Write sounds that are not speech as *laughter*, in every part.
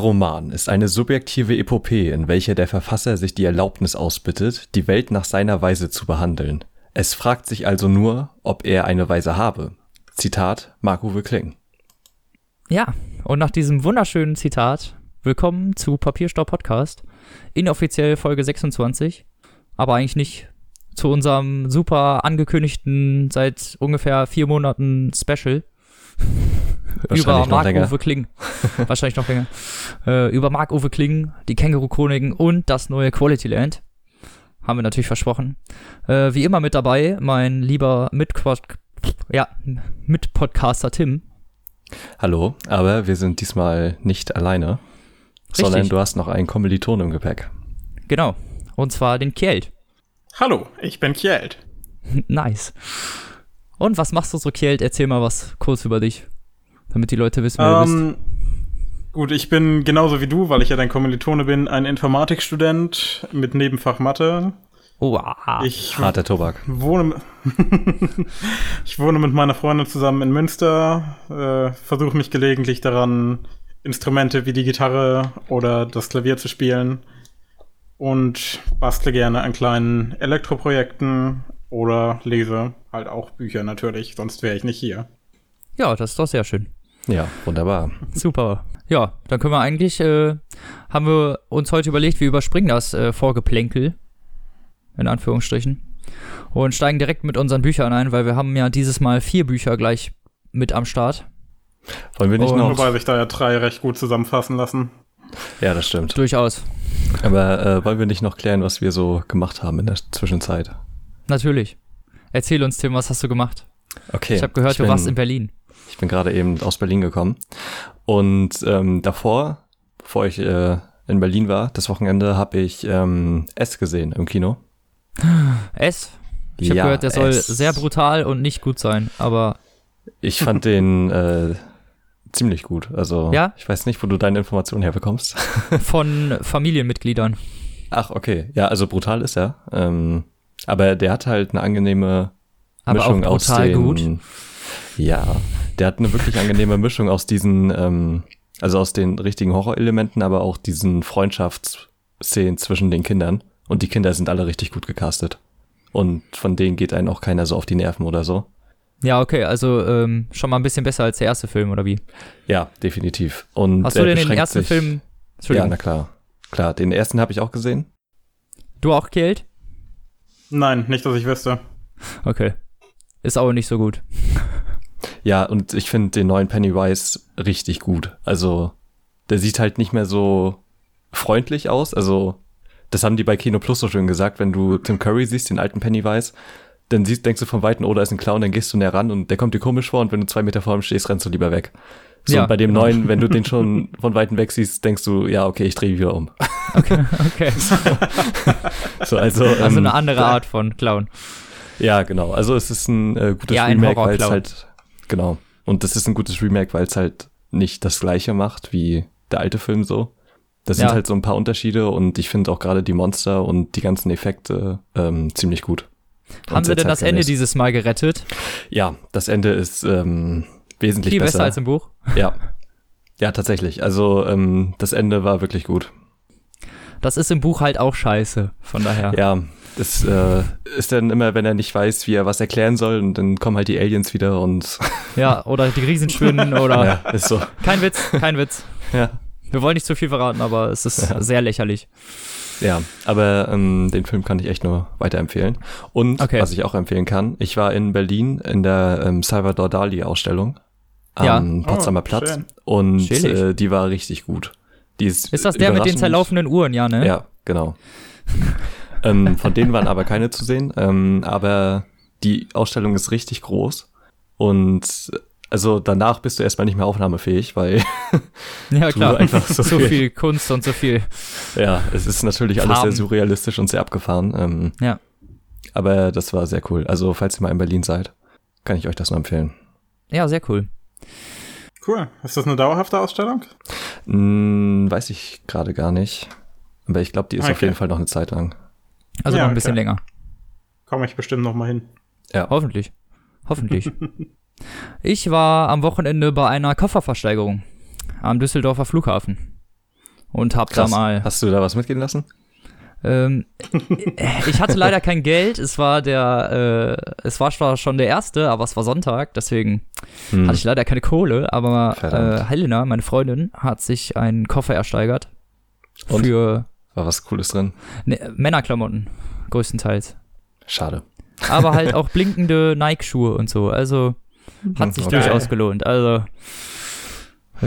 Der Roman ist eine subjektive Epopee, in welcher der Verfasser sich die Erlaubnis ausbittet, die Welt nach seiner Weise zu behandeln. Es fragt sich also nur, ob er eine Weise habe. Zitat Marc-Uwe Kling. Ja, und nach diesem wunderschönen Zitat, willkommen zu Papierstau Podcast, inoffiziell Folge 26, aber eigentlich nicht zu unserem super angekündigten, seit ungefähr vier Monaten Special über Marc-Uwe Kling. *laughs* Wahrscheinlich noch länger. Äh, über Marc-Uwe Kling, die Känguru-Chroniken und das neue Quality Land. Haben wir natürlich versprochen. Äh, wie immer mit dabei, mein lieber Mitquad ja, Mitpodcaster Tim. Hallo, aber wir sind diesmal nicht alleine, Richtig. sondern du hast noch einen Kommiliton im Gepäck. Genau, und zwar den Kjeld. Hallo, ich bin Kjeld. *laughs* nice. Und was machst du so, Kjeld? Erzähl mal was kurz über dich, damit die Leute wissen, wer um, du bist. Ähm, gut, ich bin genauso wie du, weil ich ja dein Kommilitone bin, ein Informatikstudent mit Nebenfach Mathe. Oh, wow. ich harter Tobak. Wohne, *laughs* ich wohne mit meiner Freundin zusammen in Münster, äh, versuche mich gelegentlich daran, Instrumente wie die Gitarre oder das Klavier zu spielen und bastle gerne an kleinen Elektroprojekten oder lese halt auch Bücher natürlich, sonst wäre ich nicht hier. Ja, das ist doch sehr schön. Ja, wunderbar. Super. Ja, dann können wir eigentlich, äh, haben wir uns heute überlegt, wir überspringen das äh, Vorgeplänkel, in Anführungsstrichen, und steigen direkt mit unseren Büchern ein, weil wir haben ja dieses Mal vier Bücher gleich mit am Start. Wollen wir nicht und noch? Wobei sich da ja drei recht gut zusammenfassen lassen. Ja, das stimmt. Durchaus. Aber äh, wollen wir nicht noch klären, was wir so gemacht haben in der Zwischenzeit? Natürlich. Erzähl uns, Tim, was hast du gemacht? Okay. Ich habe gehört, du bin, warst in Berlin. Ich bin gerade eben aus Berlin gekommen. Und ähm, davor, bevor ich äh, in Berlin war, das Wochenende, habe ich ähm, S gesehen im Kino. *gasps* S? Ich ja, habe gehört, der soll S. sehr brutal und nicht gut sein, aber. Ich fand den *laughs* äh, ziemlich gut. Also, ja? ich weiß nicht, wo du deine Informationen herbekommst. Von *laughs* Familienmitgliedern. Ach, okay. Ja, also brutal ist er. Ähm, aber der hat halt eine angenehme aber Mischung auch aus den. Gut. Ja, der hat eine wirklich angenehme Mischung aus diesen, ähm, also aus den richtigen Horrorelementen, aber auch diesen Freundschaftsszenen zwischen den Kindern. Und die Kinder sind alle richtig gut gecastet. Und von denen geht einen auch keiner so auf die Nerven oder so. Ja, okay, also ähm, schon mal ein bisschen besser als der erste Film, oder wie? Ja, definitiv. Und Hast du denn den ersten sich, Film? Ja, na klar. Klar, den ersten habe ich auch gesehen. Du auch, Kelt? Nein, nicht, dass ich wüsste. Okay. Ist aber nicht so gut. Ja, und ich finde den neuen Pennywise richtig gut. Also, der sieht halt nicht mehr so freundlich aus. Also, das haben die bei Kino Plus so schön gesagt, wenn du Tim Curry siehst, den alten Pennywise, dann siehst, denkst du von Weitem, oh, da ist ein Clown, dann gehst du näher ran und der kommt dir komisch vor und wenn du zwei Meter vor ihm stehst, rennst du lieber weg. So, ja, bei dem genau. neuen, wenn du den schon von Weitem weg siehst, denkst du, ja, okay, ich drehe wieder um. Okay, okay. *laughs* so, also, also ähm, eine andere Art von Clown. Ja, genau. Also es ist ein äh, gutes ja, Remake, weil es halt, genau. Und das ist ein gutes Remake, weil es halt nicht das gleiche macht wie der alte Film so. Das ja. sind halt so ein paar Unterschiede und ich finde auch gerade die Monster und die ganzen Effekte ähm, ziemlich gut. Haben sie denn das Ende dieses Mal gerettet? Ja, das Ende ist ähm, wesentlich Viel besser. besser als im Buch? Ja. Ja, tatsächlich. Also ähm, das Ende war wirklich gut. Das ist im Buch halt auch scheiße, von daher. Ja, das äh, ist dann immer, wenn er nicht weiß, wie er was erklären soll, und dann kommen halt die Aliens wieder und. *laughs* ja, oder die Riesen schwinden oder. Ja, ist so. Kein Witz, kein Witz. Ja. Wir wollen nicht zu viel verraten, aber es ist ja. sehr lächerlich. Ja, aber ähm, den Film kann ich echt nur weiterempfehlen. Und okay. was ich auch empfehlen kann, ich war in Berlin in der ähm, Salvador Dali Ausstellung am ja. Potsdamer oh, Platz schön. und äh, die war richtig gut. Die ist, ist das der mit den zerlaufenden Uhren, ja, ne? Ja, genau. *laughs* ähm, von denen waren aber keine zu sehen, ähm, aber die Ausstellung ist richtig groß und also danach bist du erstmal nicht mehr aufnahmefähig, weil *laughs* ja klar einfach so, *laughs* so viel, viel, Kunst und so viel. Ja, es ist natürlich Farben. alles sehr surrealistisch und sehr abgefahren. Ähm, ja. Aber das war sehr cool. Also falls ihr mal in Berlin seid, kann ich euch das nur empfehlen. Ja, sehr cool. Cool. Ist das eine dauerhafte Ausstellung? Hm, weiß ich gerade gar nicht. Aber ich glaube, die ist okay. auf jeden Fall noch eine Zeit lang. Also ja, noch ein bisschen okay. länger. Komme ich bestimmt noch mal hin. Ja. Hoffentlich. Hoffentlich. *laughs* Ich war am Wochenende bei einer Kofferversteigerung am Düsseldorfer Flughafen. und hab da Krass. mal. Hast du da was mitgehen lassen? Ähm, ich hatte leider kein Geld. Es war der, äh, es war zwar schon der erste, aber es war Sonntag, deswegen Hm. hatte ich leider keine Kohle. Aber äh, Helena, meine Freundin, hat sich einen Koffer ersteigert Und? für War was Cooles drin? ne, Männerklamotten größtenteils. Schade. Aber halt *laughs* auch blinkende Nike-Schuhe und so. Also hat sich Okay. durchaus gelohnt. Also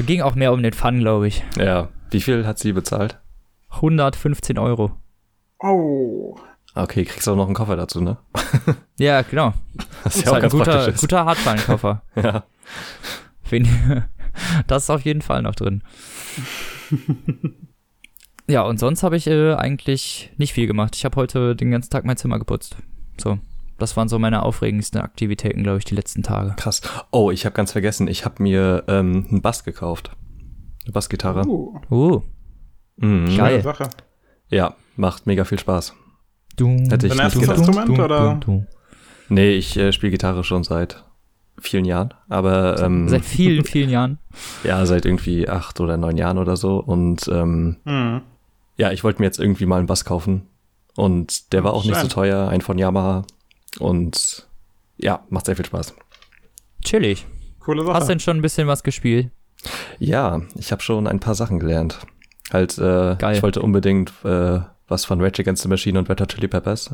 ging auch mehr um den Fun, glaube ich. Ja. Wie viel hat sie bezahlt? 115 Euro. Oh. Okay, kriegst auch noch einen Koffer dazu, ne? *laughs* Ja, genau. Das Ist halt ein guter, ist. guter Hartschalenkoffer. *laughs* Ja. *laughs* Das ist auf jeden Fall noch drin. ja, und sonst habe ich äh, eigentlich nicht viel gemacht. Ich habe heute den ganzen Tag mein Zimmer geputzt. So, das waren so meine aufregendsten Aktivitäten, glaube ich, die letzten Tage. Krass. Oh, ich habe ganz vergessen, ich habe mir ähm, einen Bass gekauft. Eine Bassgitarre. Uh, Uh, Mhm. Geil. schöne Sache. Ja, macht mega viel Spaß. du, Hätte ich nicht erstes gedacht. Instrument, oder? Nee, ich äh, spiele Gitarre schon seit vielen Jahren, aber ähm, Seit vielen, *laughs* vielen Jahren. ja, seit irgendwie acht oder neun Jahren oder so. Und ähm, Hm. ja, ich wollte mir jetzt irgendwie mal einen Bass kaufen. Und der war auch nicht so Schön. teuer, ein von Yamaha. Und ja, macht sehr viel Spaß. Chillig. Coole Sache. Hast denn schon ein bisschen was gespielt? Ja, ich habe schon ein paar Sachen gelernt. Halt, äh, Geil. ich wollte unbedingt äh, was von Rage Against the Machine und Red Hot Chili Peppers,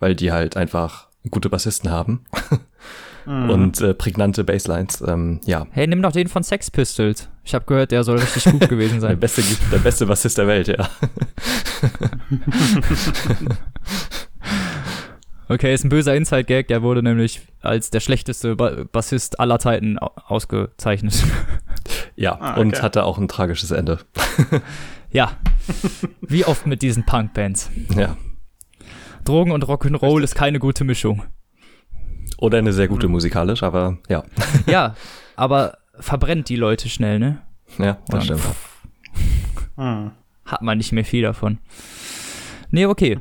weil die halt einfach gute Bassisten haben *laughs* Mhm. und äh, prägnante Basslines. Ähm, ja, Hey, nimm doch den von Sex Pistols. Ich habe gehört, der soll richtig gut gewesen *laughs* der sein. beste, der beste Bassist der Welt, ja. *laughs* Okay, ist ein böser Inside-Gag. Der wurde nämlich als der schlechteste ba Bassist aller Zeiten au- ausgezeichnet. Ja, Ah, okay. und hatte auch ein tragisches Ende. Ja. Wie oft mit diesen Punk-Bands. Ja. Drogen und Rock'n'Roll ist keine gute Mischung. Oder eine sehr gute musikalisch, aber ja. Ja, aber verbrennt die Leute schnell, ne? Ja, das stimmt. pff, Hm. Hat man nicht mehr viel davon. Nee, okay.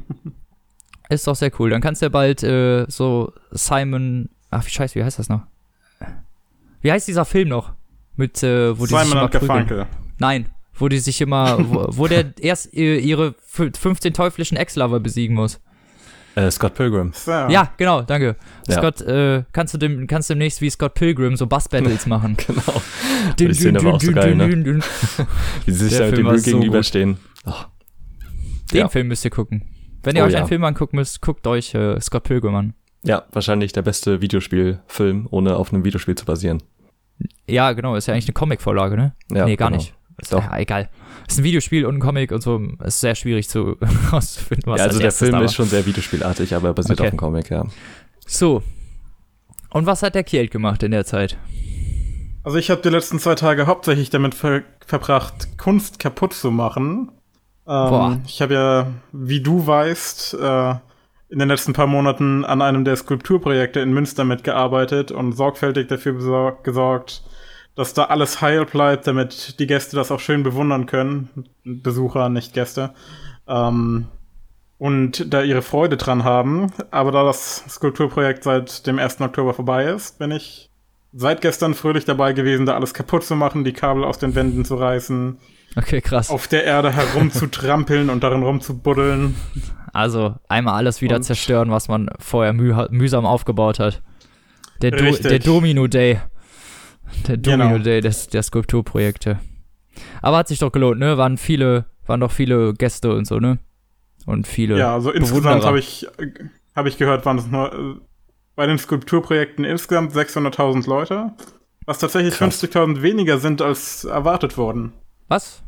Ist doch sehr cool. Dann kannst du ja bald äh, so Simon. Ach, wie scheiße, wie heißt das noch? Wie heißt dieser Film noch? Mit, äh, wo Simon und. Garfunkel. Nein, wo die sich immer, wo, *laughs* wo der erst ihre fü- 15 teuflischen Ex-Lover besiegen muss. Äh, Scott Pilgrim. So. Ja, genau, danke. Ja. Scott, äh, kannst du dem, kannst demnächst wie Scott Pilgrim so Bass-Battles *laughs* machen. Genau. Dün, Die Szene dün, war auch so geil, dün, ne? *laughs* Wie sie sich Der da mit Film dem Müll so gegenüberstehen. Oh, Den Ja. Film müsst ihr gucken. Wenn ihr Oh euch ja. einen Film angucken müsst, guckt euch äh, Scott Pilgrim an. ja, wahrscheinlich der beste Videospielfilm, ohne auf einem Videospiel zu basieren. Ja, genau, ist ja eigentlich eine Comic-Vorlage, ne? Ja, nee, gar genau. nicht. Ist, Doch. ja, egal. Ist ein Videospiel und ein Comic und so. Ist sehr schwierig zu *laughs* rauszufinden, was Ja, also als der Film da ist schon sehr videospielartig, aber er basiert Okay. auf dem Comic, ja. So. Und was hat der Kielt gemacht in der Zeit? Also ich habe die letzten zwei Tage hauptsächlich damit ver verbracht, Kunst kaputt zu machen. Boah. Ähm, ich habe ja, wie du weißt, äh, in den letzten paar Monaten an einem der Skulpturprojekte in Münster mitgearbeitet und sorgfältig dafür gesorgt, dass da alles heil bleibt, damit die Gäste das auch schön bewundern können. Besucher, nicht Gäste. Ähm, und da ihre Freude dran haben. Aber da das Skulpturprojekt seit dem 1. Oktober vorbei ist, bin ich seit gestern fröhlich dabei gewesen, da alles kaputt zu machen, die Kabel aus den Wänden zu reißen, Okay, krass. auf der Erde herumzutrampeln und darin rumzubuddeln. Also einmal alles wieder Und- zerstören, was man vorher müh mühsam aufgebaut hat. Der, Do der Domino Day. Der Genau. Domino Day des, der Skulpturprojekte. Aber hat sich doch gelohnt, ne? Waren viele, waren doch viele Gäste und so, ne? Und viele. Ja, also insgesamt habe ich, äh, hab ich gehört, waren es nur äh, bei den Skulpturprojekten insgesamt 600.000 Leute, was tatsächlich Krass. 50.000 weniger sind als erwartet wurden. Was?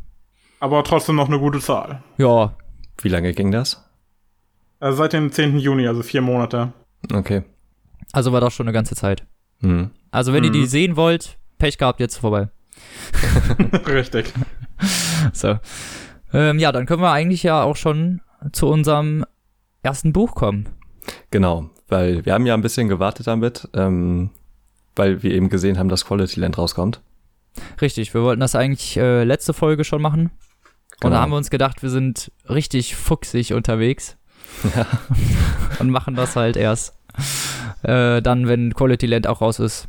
Aber trotzdem noch eine gute Zahl. Ja, Wie lange ging das? Also seit dem 10. Juni, also vier Monate. Okay. also war doch schon eine ganze Zeit. Hm. Also wenn ihr Mhm. die sehen wollt, Pech gehabt, jetzt vorbei. *laughs* Richtig. *laughs* So. Ähm, ja, dann können wir eigentlich ja auch schon zu unserem ersten Buch kommen. Genau, weil wir haben ja ein bisschen gewartet damit, ähm, weil wir eben gesehen haben, dass Quality Land rauskommt. Richtig, wir wollten das eigentlich äh, letzte Folge schon machen. Und Genau. da haben wir uns gedacht, wir sind richtig fuchsig unterwegs Ja. *laughs* und machen das halt erst äh, dann, wenn Quality Land auch raus ist.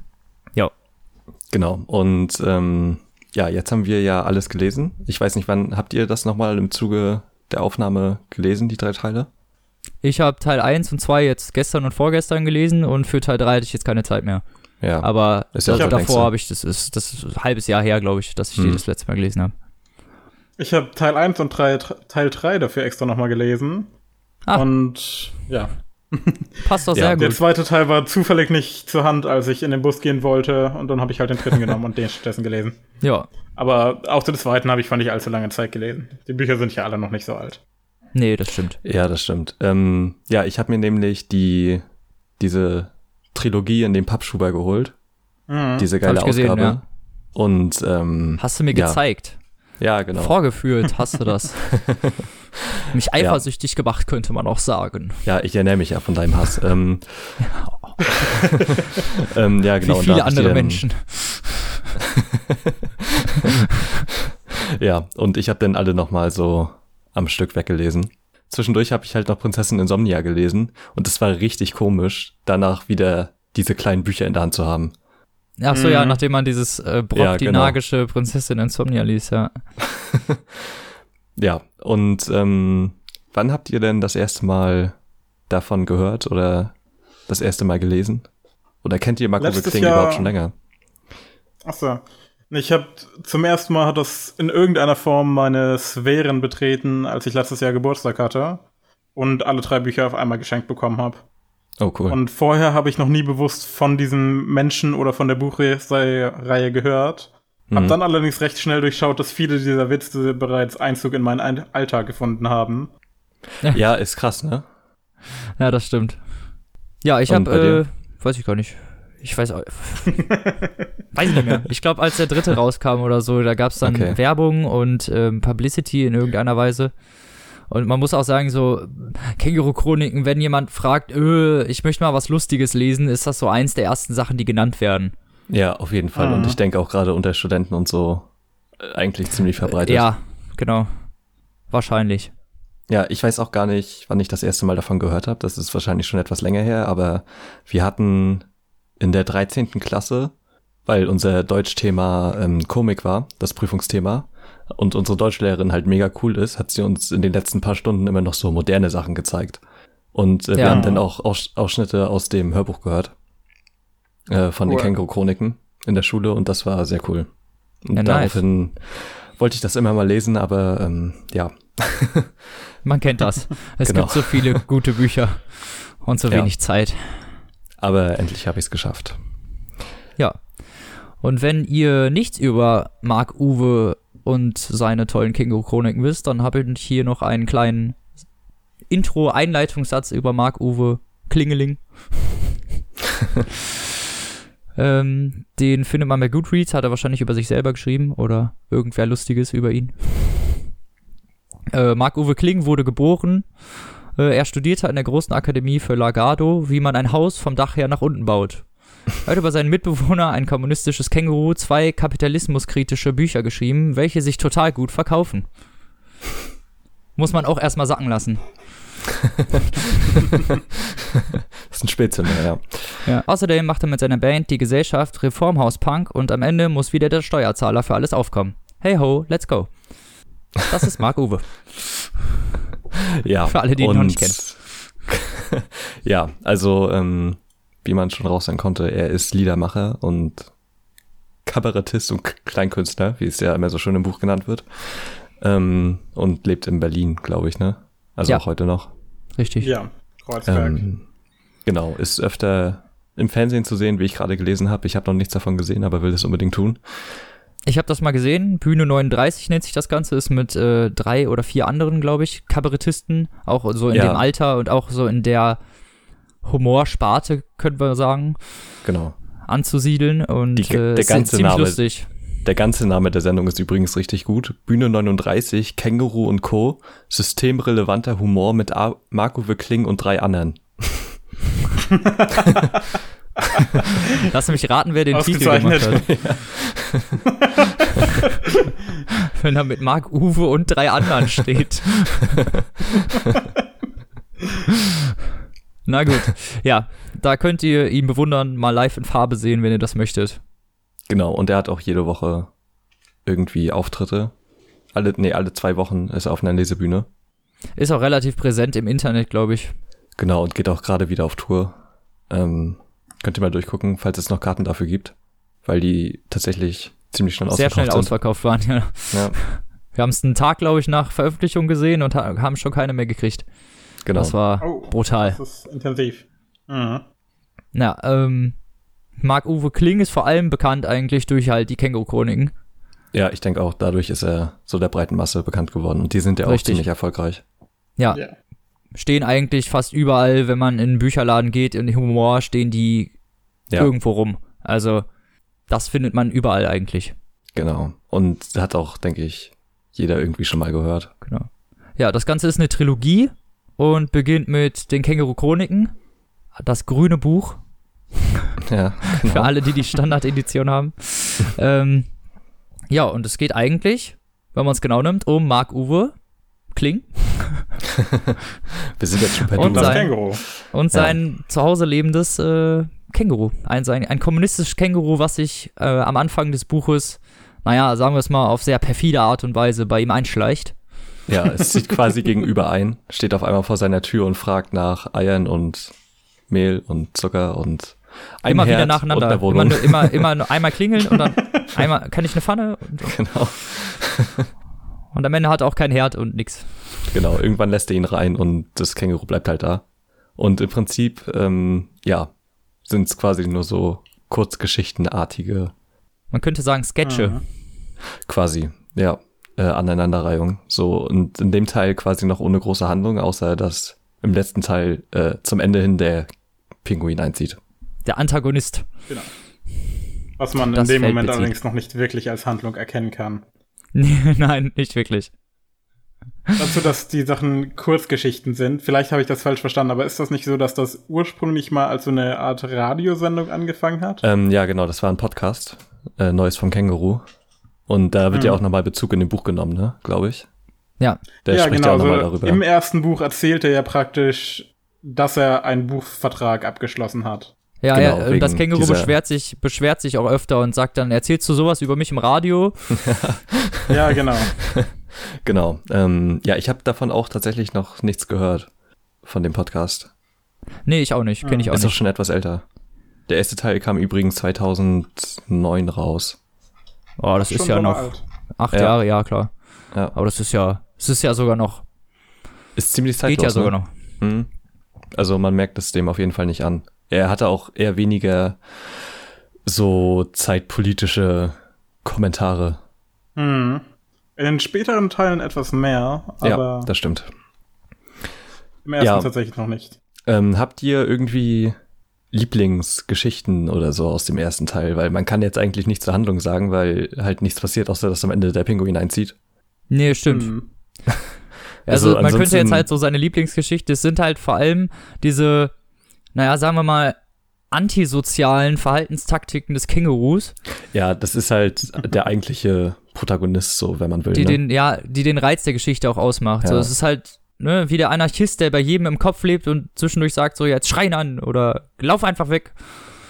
Genau. Und ähm, ja, jetzt haben wir ja alles gelesen. Ich weiß nicht, wann habt ihr das nochmal im Zuge der Aufnahme gelesen, die drei Teile? Ich habe Teil 1 und 2 jetzt gestern und vorgestern gelesen und für Teil 3 hatte ich jetzt keine Zeit mehr. Ja. Aber Ist ja längste. davor habe ich, das ist, das ist ein halbes Jahr her, glaube ich, dass ich die Hm. das letzte Mal gelesen habe. Ich habe Teil 1 und drei, Teil 3 dafür extra nochmal gelesen. Ah. Und ja, *laughs* Passt doch Ja, sehr der gut. zweite Teil war zufällig nicht zur Hand, als ich in den Bus gehen wollte. Und dann habe ich halt den dritten genommen und den stattdessen gelesen. Ja. Aber auch zu dem zweiten habe ich vor nicht allzu lange Zeit gelesen. Die Bücher sind ja alle noch nicht so alt. Nee, das stimmt. Ja, das stimmt. Ähm, ja, ich habe mir nämlich die diese Trilogie in dem Pappschuber geholt. Mhm. Diese geile Hab ich gesehen, Ausgabe. ja. Und ähm, Hast du mir Ja. gezeigt. ja, genau. Vorgeführt hast du das. *laughs* Mich eifersüchtig gemacht, könnte man auch sagen. Ja, ich ernähre mich ja von deinem Hass. ähm, *laughs* *laughs* ähm, ja, genau. Wie und viele andere dann- Menschen. *laughs* Ja, und ich habe dann alle nochmal so am Stück weggelesen. Zwischendurch habe ich halt noch Prinzessin Insomnia gelesen und es war richtig komisch, danach wieder diese kleinen Bücher in der Hand zu haben. Ach so, ja, Mhm. nachdem man dieses äh, Brock, Ja, die genau. nagische Prinzessin Insomnia liest, ja. Ja, und ähm, wann habt ihr denn das erste Mal davon gehört oder das erste Mal gelesen? Oder kennt ihr Marco Kling Jahr- überhaupt schon länger? Achso. Ich habe zum ersten Mal hat das in irgendeiner Form meine Sphären betreten, als ich letztes Jahr Geburtstag hatte und alle drei Bücher auf einmal geschenkt bekommen habe. Oh, cool. Und vorher habe ich noch nie bewusst von diesem Menschen oder von der Buchreihe gehört. Hab Mhm. dann allerdings recht schnell durchschaut, dass viele dieser Witze bereits Einzug in meinen Ein- Alltag gefunden haben. *laughs* ja, ist krass, ne? Ja, das stimmt. Ja, ich habe, dir? äh, weiß ich gar nicht. Ich weiß, auch- *laughs* weiß ich nicht mehr. Ich glaube, als der dritte rauskam oder so, da gab es dann Okay. Werbung und ähm, Publicity in irgendeiner Weise. Und man muss auch sagen, so Känguru-Chroniken, wenn jemand fragt, öh, ich möchte mal was Lustiges lesen, ist das so eins der ersten Sachen, die genannt werden. Ja, auf jeden Fall. Mhm. Und ich denke auch gerade unter Studenten und so äh, eigentlich ziemlich verbreitet. Ja, genau. Wahrscheinlich. Ja, ich weiß auch gar nicht, wann ich das erste Mal davon gehört habe. Das ist wahrscheinlich schon etwas länger her, aber wir hatten in der 13. Klasse, weil unser Deutschthema ähm, Komik war, das Prüfungsthema, und unsere Deutschlehrerin halt mega cool ist, hat sie uns in den letzten paar Stunden immer noch so moderne Sachen gezeigt. Und äh, wir Ja. haben dann auch Aus Ausschnitte aus dem Hörbuch gehört. Äh, von den Cool. Känguru-Chroniken in der Schule und das war sehr cool. Und Ja, nice. daraufhin wollte ich das immer mal lesen, aber ähm, ja, *laughs* Man kennt das. Es Genau. gibt so viele *laughs* gute Bücher und so Ja. wenig Zeit. aber endlich habe ich es geschafft. Ja. Und wenn ihr nichts über Marc Uwe und seine tollen Känguru-Chroniken wisst, dann habe ich hier noch einen kleinen Intro-Einleitungssatz über Marc Uwe Klingeling. *laughs* ähm, den findet man bei Goodreads, hat er wahrscheinlich über sich selber geschrieben oder irgendwer Lustiges über ihn. Äh, Marc Uwe Kling wurde geboren. Äh, er studierte an der Großen Akademie für Lagado, wie man ein Haus vom Dach her nach unten baut. Er hat über seinen Mitbewohner, ein kommunistisches Känguru, zwei kapitalismuskritische Bücher geschrieben, welche sich total gut verkaufen. Muss man auch erstmal sacken lassen. *laughs* Das ist ein Spätzünder, ja. Außerdem macht er mit seiner Band die Gesellschaft Reformhaus Punk und am Ende muss wieder der Steuerzahler für alles aufkommen. Hey ho, let's go. Das ist Marc Uwe. *laughs* Ja. Für alle, die ihn noch nicht kennen. *laughs* ja, also, ähm, wie man schon raushören konnte, er ist Liedermacher und Kabarettist und Kleinkünstler, wie es ja immer so schön im Buch genannt wird. Ähm, und lebt in Berlin, glaube ich, ne? Also Ja. auch heute noch. Richtig. Ja, Kreuzberg. Ähm, genau, ist öfter im Fernsehen zu sehen, wie ich gerade gelesen habe. Ich habe noch nichts davon gesehen, aber will es unbedingt tun. Ich habe das mal gesehen. Bühne 39 nennt sich das Ganze. Ist mit äh, drei oder vier anderen, glaube ich, Kabarettisten. Auch so in Ja. dem Alter und auch so in der Humorsparte, können wir sagen, Genau. anzusiedeln. Und Die- äh, der ist ganze ziemlich Name- lustig. Der ganze Name der Sendung ist übrigens richtig gut. Bühne 39, Känguru und Co. Systemrelevanter Humor mit A Marco Kling und drei anderen. *laughs* Lass mich raten, wer den Titel gemacht hat. *laughs* Wenn er mit Marc Uwe und drei anderen steht. *laughs* Na gut. Ja, da könnt ihr ihn bewundern, mal live in Farbe sehen, wenn ihr das möchtet. Genau, und er hat auch jede Woche irgendwie Auftritte. Alle, nee, alle zwei Wochen ist er auf einer Lesebühne. Ist auch relativ präsent im Internet, glaube ich. Genau, und geht auch gerade wieder auf Tour. Ähm, könnt ihr mal durchgucken, falls es noch Karten dafür gibt. Weil die tatsächlich ziemlich schnell Sehr ausverkauft schnell sind. ausverkauft waren, ja. Ja, Wir haben es einen Tag, glaube ich, nach Veröffentlichung gesehen und ha haben schon keine mehr gekriegt. genau. Das war Oh. brutal. Das ist intensiv. Mhm. Na, ähm, Marc-Uwe Kling ist vor allem bekannt eigentlich durch halt die Känguru-Chroniken. Ja, ich denke auch, dadurch ist er so der breiten Masse bekannt geworden. Und die sind ja auch Richtig. ziemlich erfolgreich. Ja, Ja. stehen eigentlich fast überall, wenn man in einen Bücherladen geht, in Humor, stehen die Ja, irgendwo rum. Also, das findet man überall eigentlich. genau. Und hat auch, denke ich, jeder irgendwie schon mal gehört. Genau. Ja, das Ganze ist eine Trilogie und beginnt mit den Känguru-Chroniken. Das grüne Buch, *laughs* Ja, für genau. alle, die die Standard-Edition haben. ähm, ja, und es geht eigentlich, wenn man es genau nimmt, um Marc-Uwe Kling *laughs* Wir sind jetzt schon per Und sein- Känguru. und Ja. sein zu Hause lebendes äh, Känguru. Ein, sein, ein kommunistisches Känguru, was sich äh, am Anfang des Buches, naja, sagen wir es mal, auf sehr perfide Art und Weise bei ihm einschleicht. Ja, es *laughs* zieht quasi gegenüber ein, steht auf einmal vor seiner Tür und fragt nach Eiern und Mehl und Zucker und einem immer wieder Herd nacheinander. Und der Immer, immer, immer nur einmal klingeln und dann *laughs* einmal, kann ich eine Pfanne? Und, genau, und am Ende hat er auch kein Herd und nix. genau. Irgendwann lässt er ihn rein und das Känguru bleibt halt da. Und im Prinzip, ähm, ja, sind es quasi nur so Kurzgeschichtenartige, Man könnte sagen Sketche. Mhm. quasi, ja, äh, Aneinanderreihung. So, und in dem Teil quasi noch ohne große Handlung, außer dass im letzten Teil äh, zum Ende hin der Pinguin einzieht. Der Antagonist. Genau. Was man Das in dem Feld Moment bezieht. allerdings noch nicht wirklich als Handlung erkennen kann. *laughs* Nein, nicht wirklich. Dazu, dass die Sachen Kurzgeschichten sind. Vielleicht habe ich das falsch verstanden, aber ist das nicht so, dass das ursprünglich mal als so eine Art Radiosendung angefangen hat? Ähm, ja, genau, das war ein Podcast, äh, Neues vom Känguru. Und da wird ja Mhm. auch nochmal Bezug in den Buch genommen, ne, glaube ich. Ja, Der ja, spricht genau. ja auch nochmal so darüber. Im ersten Buch erzählt er ja praktisch, dass er einen Buchvertrag abgeschlossen hat. Ja, Genau, ja. Und das Känguru beschwert sich, beschwert sich auch öfter und sagt dann, erzählst du sowas über mich im Radio? *laughs* Ja, genau. *laughs* Genau. Ähm, ja, ich habe davon auch tatsächlich noch nichts gehört von dem Podcast. Nee, ich auch nicht. Kenne ich auch Ist auch nicht. schon etwas älter. Der erste Teil kam übrigens 2009 raus. Oh, das ist Schon ja noch alt. acht Ja. Jahre, ja, klar. Ja, Aber das ist ja, es ist ja sogar noch, ist ziemlich zeitlos. geht ja sogar ne? noch. Mhm. Also man merkt es dem auf jeden Fall nicht an. Er hatte auch eher weniger so zeitpolitische Kommentare. Hm. In den späteren Teilen etwas mehr, ja, aber das stimmt. im ersten ja. tatsächlich noch nicht. Ähm, habt ihr irgendwie Lieblingsgeschichten oder so aus dem ersten Teil? Weil man kann jetzt eigentlich nichts zur Handlung sagen, weil halt nichts passiert, außer dass am Ende der Pinguin einzieht. Nee, stimmt. Hm. *laughs* Also, Also man könnte jetzt halt so seine Lieblingsgeschichte, es sind halt vor allem diese, naja, sagen wir mal, antisozialen Verhaltenstaktiken des Kängurus, Ja, das ist halt der eigentliche Protagonist, so wenn man will. die ne? den, ja, die den Reiz der Geschichte auch ausmacht. So, Ja. es ist halt, ne, wie der Anarchist, der bei jedem im Kopf lebt und zwischendurch sagt, so, jetzt schreien an oder lauf einfach weg.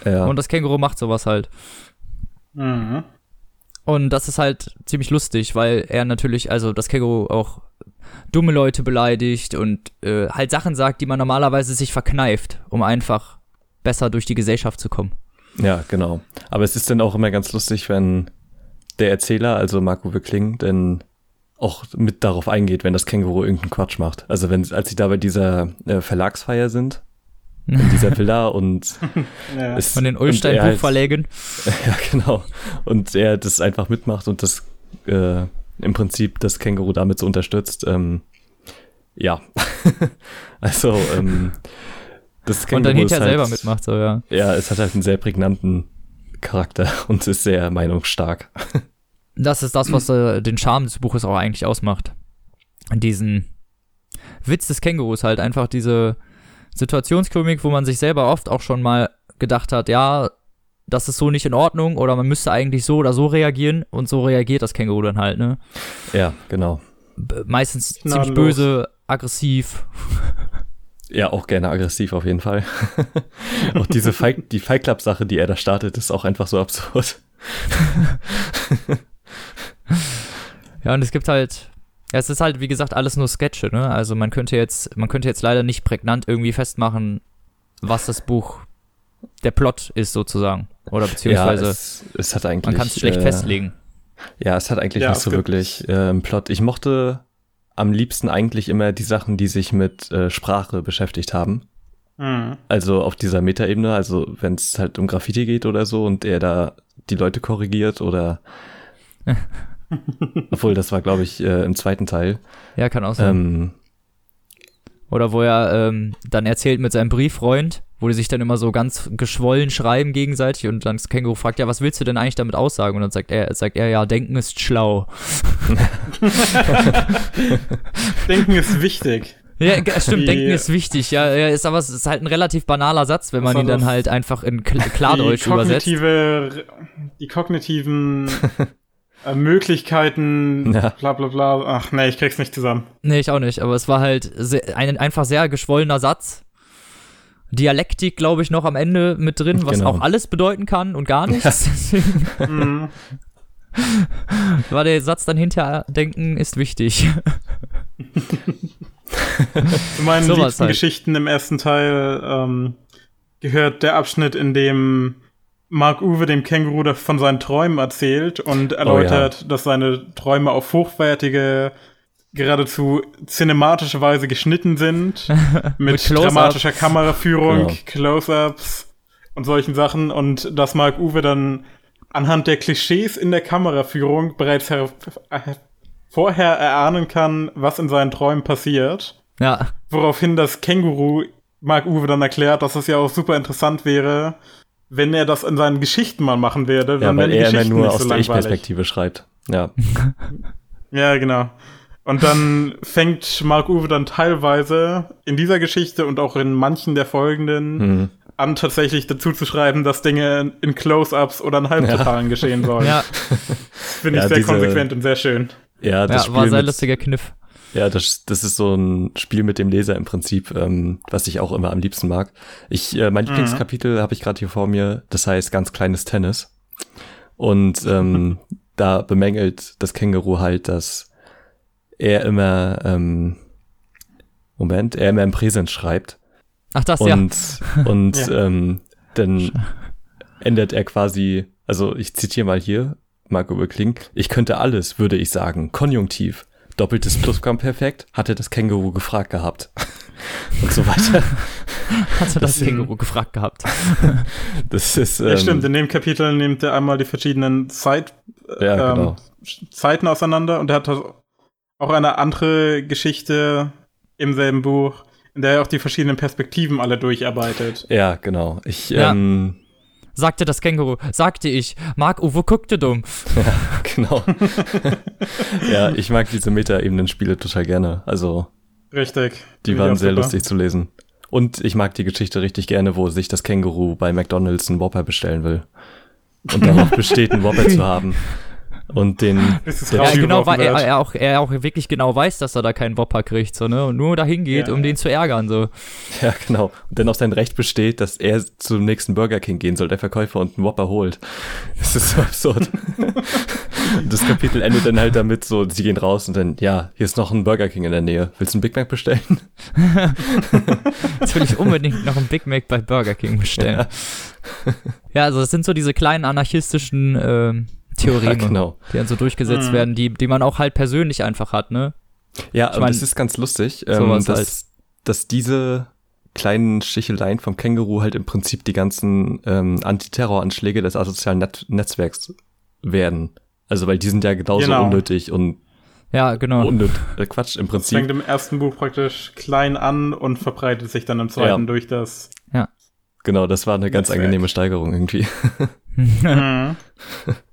ja. Und das Känguru macht sowas halt. Mhm. Und das ist halt ziemlich lustig, weil er natürlich, also das Känguru auch dumme Leute beleidigt und äh, halt Sachen sagt, die man normalerweise sich verkneift, um einfach besser durch die Gesellschaft zu kommen. Ja, genau. Aber es ist dann auch immer ganz lustig, wenn der Erzähler, also Marco Wickling, dann auch mit darauf eingeht, wenn das Känguru irgendeinen Quatsch macht. Also wenn, als sie da bei dieser äh, Verlagsfeier sind, *laughs* in dieser Villa und *laughs* Ja. es Von den er Ulstein halt-. *laughs* Ja, genau. Und er das einfach mitmacht und das äh, im Prinzip das Känguru damit so unterstützt. Ähm, ja. *laughs* also, ähm, das Und Känguru dann ist hinterher halt, selber mitmacht, so, ja. Ja, es hat halt einen sehr prägnanten Charakter *laughs* und ist sehr meinungsstark. Das ist das, was äh, den Charme des Buches auch eigentlich ausmacht. Diesen Witz des Kängurus halt, einfach diese Situationskomik, wo man sich selber oft auch schon mal gedacht hat, ja, das ist so nicht in Ordnung oder man müsste eigentlich so oder so reagieren und so reagiert das Känguru dann halt, ne? Ja, genau. B meistens ziemlich Gnadenlos. böse, aggressiv. Ja, auch gerne aggressiv auf jeden Fall. *laughs* auch diese Fight, die Fight Club Sache, die er da startet, ist auch einfach so absurd. *laughs* Ja, und es gibt halt, ja, es ist halt, wie gesagt, alles nur Sketche, ne? Also man könnte jetzt, man könnte jetzt leider nicht prägnant irgendwie festmachen, was das Buch, der Plot ist sozusagen. Oder beziehungsweise, ja, es, es hat eigentlich. man kann es schlecht äh, festlegen. Ja, es hat eigentlich Ja, nicht so wirklich äh, einen Plot. Ich mochte am liebsten eigentlich immer die Sachen, die sich mit äh, Sprache beschäftigt haben. Mhm. Also auf dieser Metaebene, also wenn es halt um Graffiti geht oder so und er da die Leute korrigiert oder *laughs* obwohl das war glaube ich äh, im zweiten Teil. Ja, kann auch sein. Ähm, Oder wo er ähm, dann erzählt mit seinem Brieffreund, wo die sich dann immer so ganz geschwollen schreiben gegenseitig und dann das Känguru fragt, ja, was willst du denn eigentlich damit aussagen? Und dann sagt er, sagt er, ja, denken ist schlau. *laughs* Denken ist wichtig. Ja, stimmt, Die- denken ist wichtig, ja, ist aber es ist halt ein relativ banaler Satz, wenn man ihn dann halt einfach in Kl *laughs* Klardeutsch die übersetzt. kognitive, die kognitiven *laughs* äh, Möglichkeiten, Ja. bla bla bla. Ach nee, ich krieg's nicht zusammen. Nee, ich auch nicht, aber es war halt sehr, ein einfach sehr geschwollener Satz. Dialektik, glaube ich, noch am Ende mit drin, was Genau. auch alles bedeuten kann und gar *laughs* nichts. Mhm. war der Satz dann hinter denken ist wichtig. Zu meinen *laughs* Sowas liebsten halt. Geschichten im ersten Teil ähm, gehört der Abschnitt, in dem Mark Uwe dem Känguru von seinen Träumen erzählt und erläutert, dass seine Träume auf hochwertige, geradezu cinematische Weise geschnitten sind, *laughs* mit, Mit dramatischer Kameraführung, Genau. Close-ups und solchen Sachen. Und dass Mark Uwe dann anhand der Klischees in der Kameraführung bereits her vorher erahnen kann, was in seinen Träumen passiert. Ja, Woraufhin das Känguru Mark Uwe dann erklärt, dass es ja auch super interessant wäre, wenn er das in seinen Geschichten mal machen würde. ja, dann weil wären die er immer Geschichten nur nicht aus so der. Ich-Perspektive schreibt. Ja. *laughs* Ja, genau. Und dann fängt Mark Uwe dann teilweise in dieser Geschichte und auch in manchen der folgenden Hm. an, tatsächlich dazu zu schreiben, dass Dinge in Close-Ups oder in Halbtotalen geschehen sollen. ja, Finde ich Ja, sehr diese- konsequent und sehr schön. Ja, das ja war Spiel sehr lustiger Kniff. Ja, das, das ist so ein Spiel mit dem Leser im Prinzip, ähm, was ich auch immer am liebsten mag. Ich, äh, mein Mhm. Lieblingskapitel habe ich gerade hier vor mir, das heißt ganz kleines Tennis. Und ähm, *laughs* da bemängelt das Känguru halt, dass er immer, ähm, Moment, er immer im Präsens schreibt. Ach, das ja. Und, und *laughs* Ja. ähm, dann *laughs* ändert er quasi, also ich zitiere mal hier, Marco Überkling, ich könnte alles, würde ich sagen, konjunktiv. Doppeltes Plusquamperfekt, hatte das Känguru gefragt gehabt. *laughs* und so weiter. *laughs* Hatte das das- Känguru gefragt gehabt. *laughs* Das ist, ähm, Ja, stimmt. In dem Kapitel nimmt er einmal die verschiedenen Zeit, Ja, ähm, genau. Zeiten auseinander und er hat auch eine andere Geschichte im selben Buch, in der er auch die verschiedenen Perspektiven alle durcharbeitet. Ja, genau. Ich, Ja. ähm, Sagte das Känguru. Sagte ich. Mark Uwe guckte dumm. *laughs* genau. *laughs* ja, ich mag diese Meta-Ebenen-Spiele total gerne. Also, Richtig. Die waren sehr super. lustig zu lesen. Und ich mag die Geschichte richtig gerne, wo sich das Känguru bei McDonalds einen Whopper bestellen will. Und darauf besteht, einen Whopper zu haben. *laughs* Und den. *laughs* Ja, genau, weil er, er, auch, er auch wirklich genau weiß, dass er da keinen Whopper kriegt, so, ne? Und nur dahin geht, Ja. um den zu ärgern, so. Ja, genau. Und dann auch sein Recht besteht, dass er zum nächsten Burger King gehen soll, der Verkäufer und einen Whopper holt. *laughs* Das ist so absurd. Und das Kapitel endet dann halt damit so, sie gehen raus und dann, ja, hier ist noch ein Burger King in der Nähe. Willst du einen Big Mac bestellen? *laughs* Jetzt will ich unbedingt noch einen Big Mac bei Burger King bestellen. Ja, also das sind so diese kleinen anarchistischen ähm, Theoreme, *laughs* Ja, genau. die dann so durchgesetzt Mhm. werden, die, die man auch halt persönlich einfach hat, ne? Ja, Ich aber mein, das ist ganz lustig, ähm, dass, halt. dass diese kleinen Sticheleien vom Känguru halt im Prinzip die ganzen ähm, Antiterroranschläge des asozialen Net Netzwerks werden. Also weil die sind ja genauso Genau. unnötig und Ja, genau. unnötig. Äh, Quatsch, im Es Prinzip. fängt im ersten Buch praktisch klein an und verbreitet sich dann im zweiten Ja. durch das. Genau, das war eine ganz Netzwerk. angenehme Steigerung irgendwie. *laughs* Mhm. *laughs*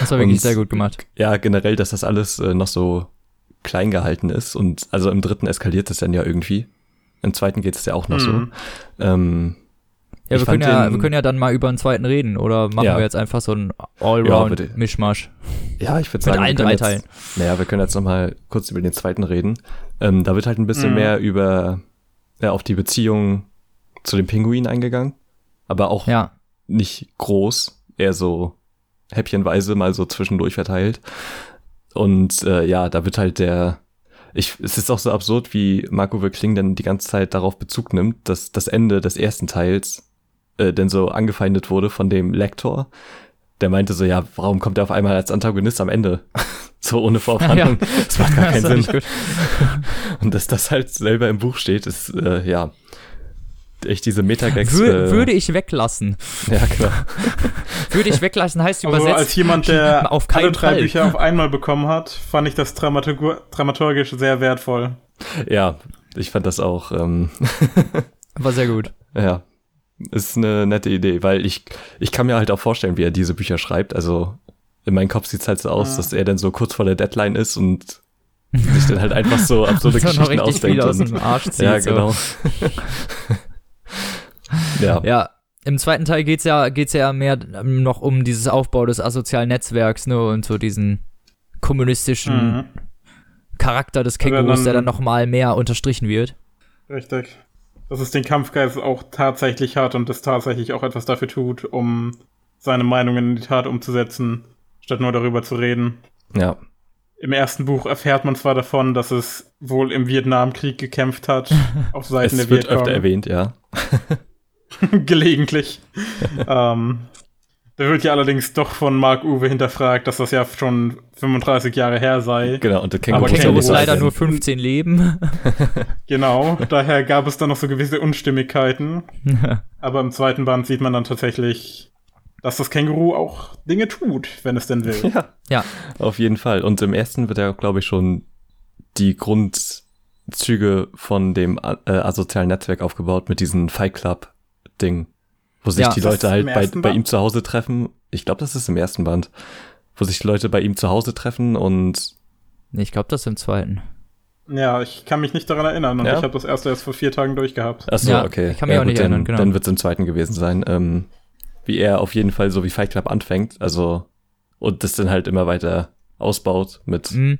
Das war wirklich Und- sehr gut gemacht. Ja, generell, dass das alles äh, noch so klein gehalten ist und also im dritten eskaliert es dann ja irgendwie. Im zweiten geht es ja auch noch Mhm. so. Ähm, Ja, wir können ja, den- wir können ja dann mal über einen zweiten reden oder machen Ja. wir jetzt einfach so einen. Allround-Mischmasch. Ja, ich würde Mit sagen, wir allen können drei jetzt, Teilen. Naja, wir können jetzt noch mal kurz über den zweiten reden. Ähm, da wird halt ein bisschen Mhm. mehr über ja, auf die Beziehung zu dem Pinguin eingegangen, aber auch Ja. nicht groß, eher so häppchenweise mal so zwischendurch verteilt. Und äh, ja, da wird halt der, ich, es ist auch so absurd, wie Marco Kling dann die ganze Zeit darauf Bezug nimmt, dass das Ende des ersten Teils äh, denn so angefeindet wurde von dem Lektor. Der meinte so, ja, warum kommt er auf einmal als Antagonist am Ende? *laughs* so ohne Vorwarnung. Ja. Das macht gar keinen *laughs* Sinn. Und dass das halt selber im Buch steht, ist, äh, ja, echt diese Metagags. Wür äh, würde ich weglassen. *laughs* Ja, genau. *laughs* Würde ich weglassen heißt Also übersetzt. als jemand, der auf alle drei Fall. Bücher auf *laughs* einmal bekommen hat, fand ich das Dramaturg dramaturgisch sehr wertvoll. Ja, ich fand das auch, ähm, War sehr gut. ja, ist eine nette Idee, weil ich, ich kann mir halt auch vorstellen, wie er diese Bücher schreibt. Also in meinem Kopf sieht's halt so aus, Ja. dass er dann so kurz vor der Deadline ist und sich dann halt einfach so absurde Geschichten viel ausdenkt. aus Und, dem Arsch zieht. ja, so. Ja, Ja, im zweiten Teil geht's ja, geht's ja mehr noch um dieses Aufbau des asozialen Netzwerks, ne, und so diesen kommunistischen Mhm. Charakter des Kängurus, dann- der dann noch mal mehr unterstrichen wird. Richtig. Dass es den Kampfgeist auch tatsächlich hat und es tatsächlich auch etwas dafür tut, um seine Meinungen in die Tat umzusetzen, statt nur darüber zu reden. ja, Im ersten Buch erfährt man zwar davon, dass es wohl im Vietnamkrieg gekämpft hat, *laughs* auf Seiten es der wird Vietcong. öfter erwähnt, ja. *laughs* *laughs* Gelegentlich. *laughs* ähm, da wird ja allerdings doch von Mark Uwe hinterfragt, dass das ja schon 35 Jahre her sei. Genau, und der Aber Känguru Känguru Kängurus ist leider nur 15 Leben. *laughs* Genau, daher gab es dann noch so gewisse Unstimmigkeiten. Aber im zweiten Band sieht man dann tatsächlich, dass das Känguru auch Dinge tut, wenn es denn will. Ja, ja, auf jeden Fall. Und im ersten wird ja, glaube ich, schon die Grundzüge von dem äh, asozialen Netzwerk aufgebaut mit diesem Fight Club Ding, wo sich Ja. die Leute halt bei, bei ihm zu Hause treffen. Ich glaube, das ist im ersten Band, wo sich die Leute bei ihm zu Hause treffen und Nee, ich glaube, das ist im zweiten. Ja, ich kann mich nicht daran erinnern und Ja? ich habe das erste erst vor vier Tagen durchgehabt. Achso, Ja, okay. ich kann mich auch nicht dann, erinnern, genau. Dann wird es im zweiten gewesen sein. Ähm, wie er auf jeden Fall so wie Fight Club anfängt, also und das dann halt immer weiter ausbaut mit Mhm.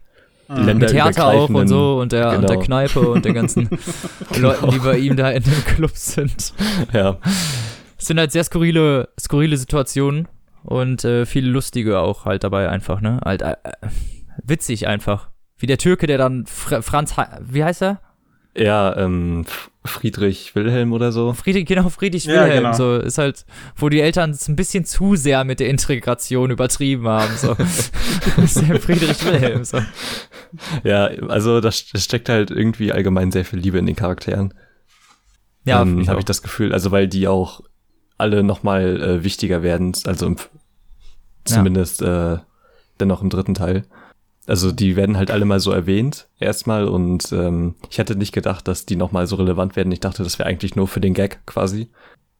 Länder Mit Theater auch und so und der, und der Genau. Kneipe und den ganzen *laughs* *laughs* Leuten, die bei ihm da in dem Club sind. ja, Es sind halt sehr skurrile, skurrile Situationen und äh, viele lustige auch halt dabei einfach, ne? Halt äh, äh, witzig einfach. Wie der Türke, der dann Fr Franz, He wie heißt er? ja, ähm, Friedrich Wilhelm oder so. Friedrich, genau, Friedrich Ja, Wilhelm. genau. So ist halt, wo die Eltern es ein bisschen zu sehr mit der Integration übertrieben haben. So. *laughs* ist der Friedrich Wilhelm. So. Ja, also da st- steckt halt irgendwie allgemein sehr viel Liebe in den Charakteren. Ja, ähm, finde ich habe ich das Gefühl, also weil die auch alle nochmal äh, wichtiger werden, also im, zumindest äh, dennoch im dritten Teil. Also die werden halt alle mal so erwähnt erstmal und ähm, ich hätte nicht gedacht, dass die nochmal so relevant werden. Ich dachte, das wäre eigentlich nur für den Gag quasi.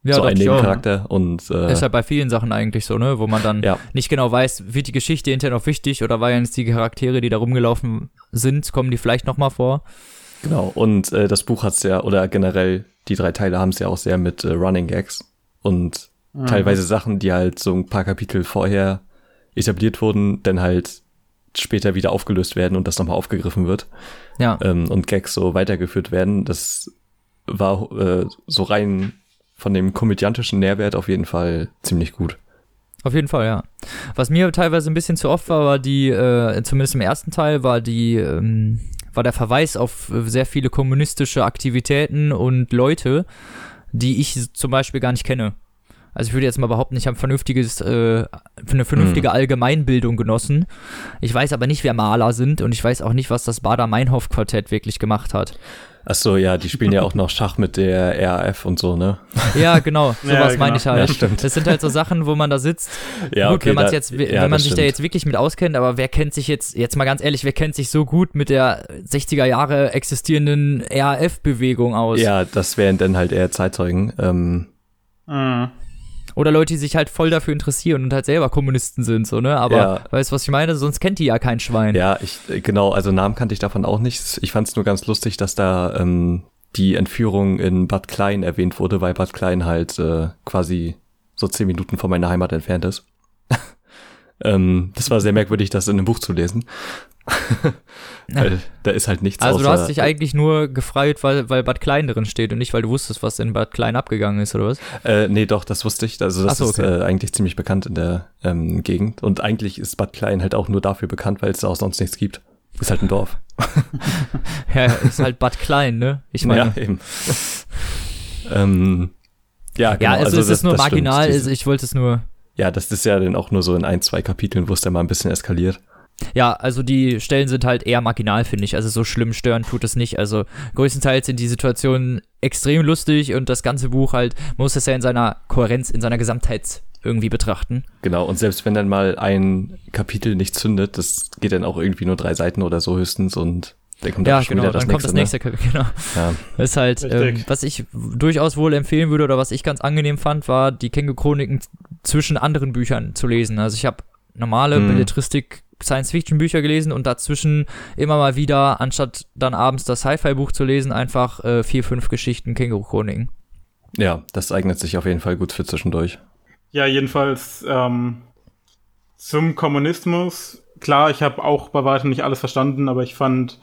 ja, so ein ich auch. Nebencharakter und äh, Ist ja bei vielen Sachen eigentlich so, ne? Wo man dann Ja. nicht genau weiß, wird die Geschichte hinterher noch wichtig oder waren jetzt die Charaktere, die da rumgelaufen sind, kommen die vielleicht nochmal vor? Genau, und äh, das Buch hat's ja, oder generell die drei Teile haben es ja auch sehr mit äh, Running Gags und Mhm. teilweise Sachen, die halt so ein paar Kapitel vorher etabliert wurden, dann halt später wieder aufgelöst werden und das nochmal aufgegriffen wird Ja. ähm, und Gags so weitergeführt werden. Das war äh, so rein von dem komödiantischen Nährwert auf jeden Fall ziemlich gut. Auf jeden Fall, ja. Was mir teilweise ein bisschen zu oft war, war die, äh, zumindest im ersten Teil, war die, ähm, war der Verweis auf sehr viele kommunistische Aktivitäten und Leute, die ich zum Beispiel gar nicht kenne. Also ich würde jetzt mal behaupten, ich habe ein vernünftiges, äh, eine vernünftige Allgemeinbildung genossen. Ich weiß aber nicht, wer Maler sind und ich weiß auch nicht, was das Bader-Meinhof-Quartett wirklich gemacht hat. Ach so, ja, die spielen ja auch noch Schach mit der RAF und so, ne? Ja, genau, sowas *laughs* Ja, genau. meine ich halt. Ja, stimmt. Das sind halt so Sachen, wo man da sitzt *laughs* Ja, gut, wenn man da- jetzt, ja, wenn man das sich da stimmt. jetzt wirklich mit auskennt, aber wer kennt sich jetzt, jetzt mal ganz ehrlich, wer kennt sich so gut mit der 60er Jahre existierenden RAF-Bewegung aus? Ja, das wären dann halt eher Zeitzeugen. Ähm, Mhm. Oder Leute, die sich halt voll dafür interessieren und halt selber Kommunisten sind, so, ne? Aber Ja. weißt du, was ich meine? Sonst kennt die ja kein Schwein. Ja, ich, äh, genau, also Namen kannte ich davon auch nicht. Ich fand es nur ganz lustig, dass da ähm, die Entführung in Bad Klein erwähnt wurde, weil Bad Klein halt äh, quasi so zehn Minuten von meiner Heimat entfernt ist. *laughs* Ähm, das war sehr merkwürdig, das in einem Buch zu lesen. *laughs* weil da ist halt nichts Also du hast dich eigentlich nur gefreut, weil, weil Bad Klein drin steht und nicht, weil du wusstest, was in Bad Klein abgegangen ist, oder was? Äh, nee, doch, das wusste ich. Also das so, ist okay. äh, eigentlich ziemlich bekannt in der ähm, Gegend. Und eigentlich ist Bad Klein halt auch nur dafür bekannt, weil es da auch sonst nichts gibt. Ist halt ein Dorf. *laughs* *laughs* Ja, ist halt Bad Klein, ne? Ich meine, ja, eben. ähm, ja, genau. ja, also, es das- ist nur das stimmt. marginal, also ich wollte es nur, ja, das ist ja dann auch nur so in ein, zwei Kapiteln, wo es dann mal ein bisschen eskaliert. Ja, also die Stellen sind halt eher marginal, finde ich, also so schlimm stören tut es nicht, also größtenteils sind die Situationen extrem lustig und das ganze Buch halt, man muss es ja in seiner Kohärenz, in seiner Gesamtheit irgendwie betrachten. Genau, und selbst wenn dann mal ein Kapitel nicht zündet, das geht dann auch irgendwie nur drei Seiten oder so höchstens und dann kommt Ja, schon genau, wieder das dann kommt das nächste. nächste Kapitel, genau. Ne? Ja. Das ist halt, ähm, was ich durchaus wohl empfehlen würde oder was ich ganz angenehm fand, war die Känguru-Chroniken zwischen anderen Büchern zu lesen. Also ich habe normale Mhm. Belletristik Science-Fiction-Bücher gelesen und dazwischen immer mal wieder, anstatt dann abends das Sci-Fi-Buch zu lesen, einfach äh, vier, fünf Geschichten Känguru-Chroniken. ja, das eignet sich auf jeden Fall gut für zwischendurch. Ja, jedenfalls ähm, zum Kommunismus. Klar, ich habe auch bei weitem nicht alles verstanden, aber ich fand,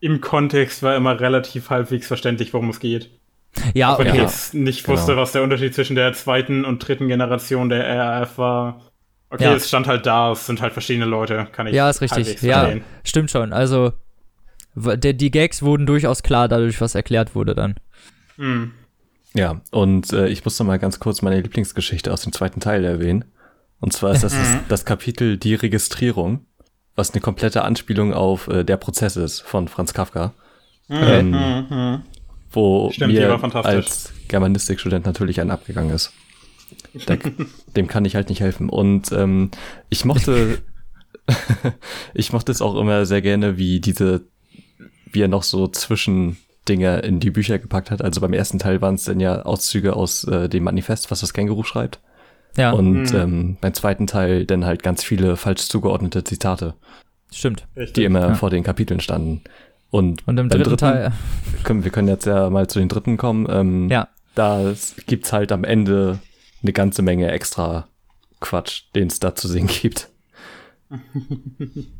im Kontext war immer relativ halbwegs verständlich, worum es geht. Ja, Auch wenn ich ja. jetzt nicht genau. wusste, was der Unterschied zwischen der zweiten und dritten Generation der RAF war. Okay, Ja. es stand halt da, es sind halt verschiedene Leute, kann ich ja, ist richtig. Ja, stimmt schon. Also der, die Gags wurden durchaus klar dadurch, was erklärt wurde dann. Hm. Ja, und äh, ich muss noch mal ganz kurz meine Lieblingsgeschichte aus dem zweiten Teil erwähnen. Und zwar ist das das, das Kapitel Die Registrierung, was eine komplette Anspielung auf äh, Der Prozess ist von Franz Kafka, ähm, Hm, hm. wo Stimmt, die mir war fantastisch. als Germanistikstudent natürlich ein abgegangen ist. Da, dem kann ich halt nicht helfen. Und ähm, ich mochte, *laughs* ich mochte es auch immer sehr gerne, wie diese, wie er noch so Zwischendinger in die Bücher gepackt hat. Also beim ersten Teil waren es dann ja Auszüge aus äh, dem Manifest, was das Känguru schreibt. Ja, Und Mhm. ähm, beim zweiten Teil dann halt ganz viele falsch zugeordnete Zitate, stimmt. Richtig. die immer Ja. vor den Kapiteln standen. Und, Und im beim dritten, Teil, können, wir können jetzt ja mal zu den dritten kommen. Ähm, ja, Da gibt's halt am Ende eine ganze Menge extra Quatsch, den es da zu sehen gibt.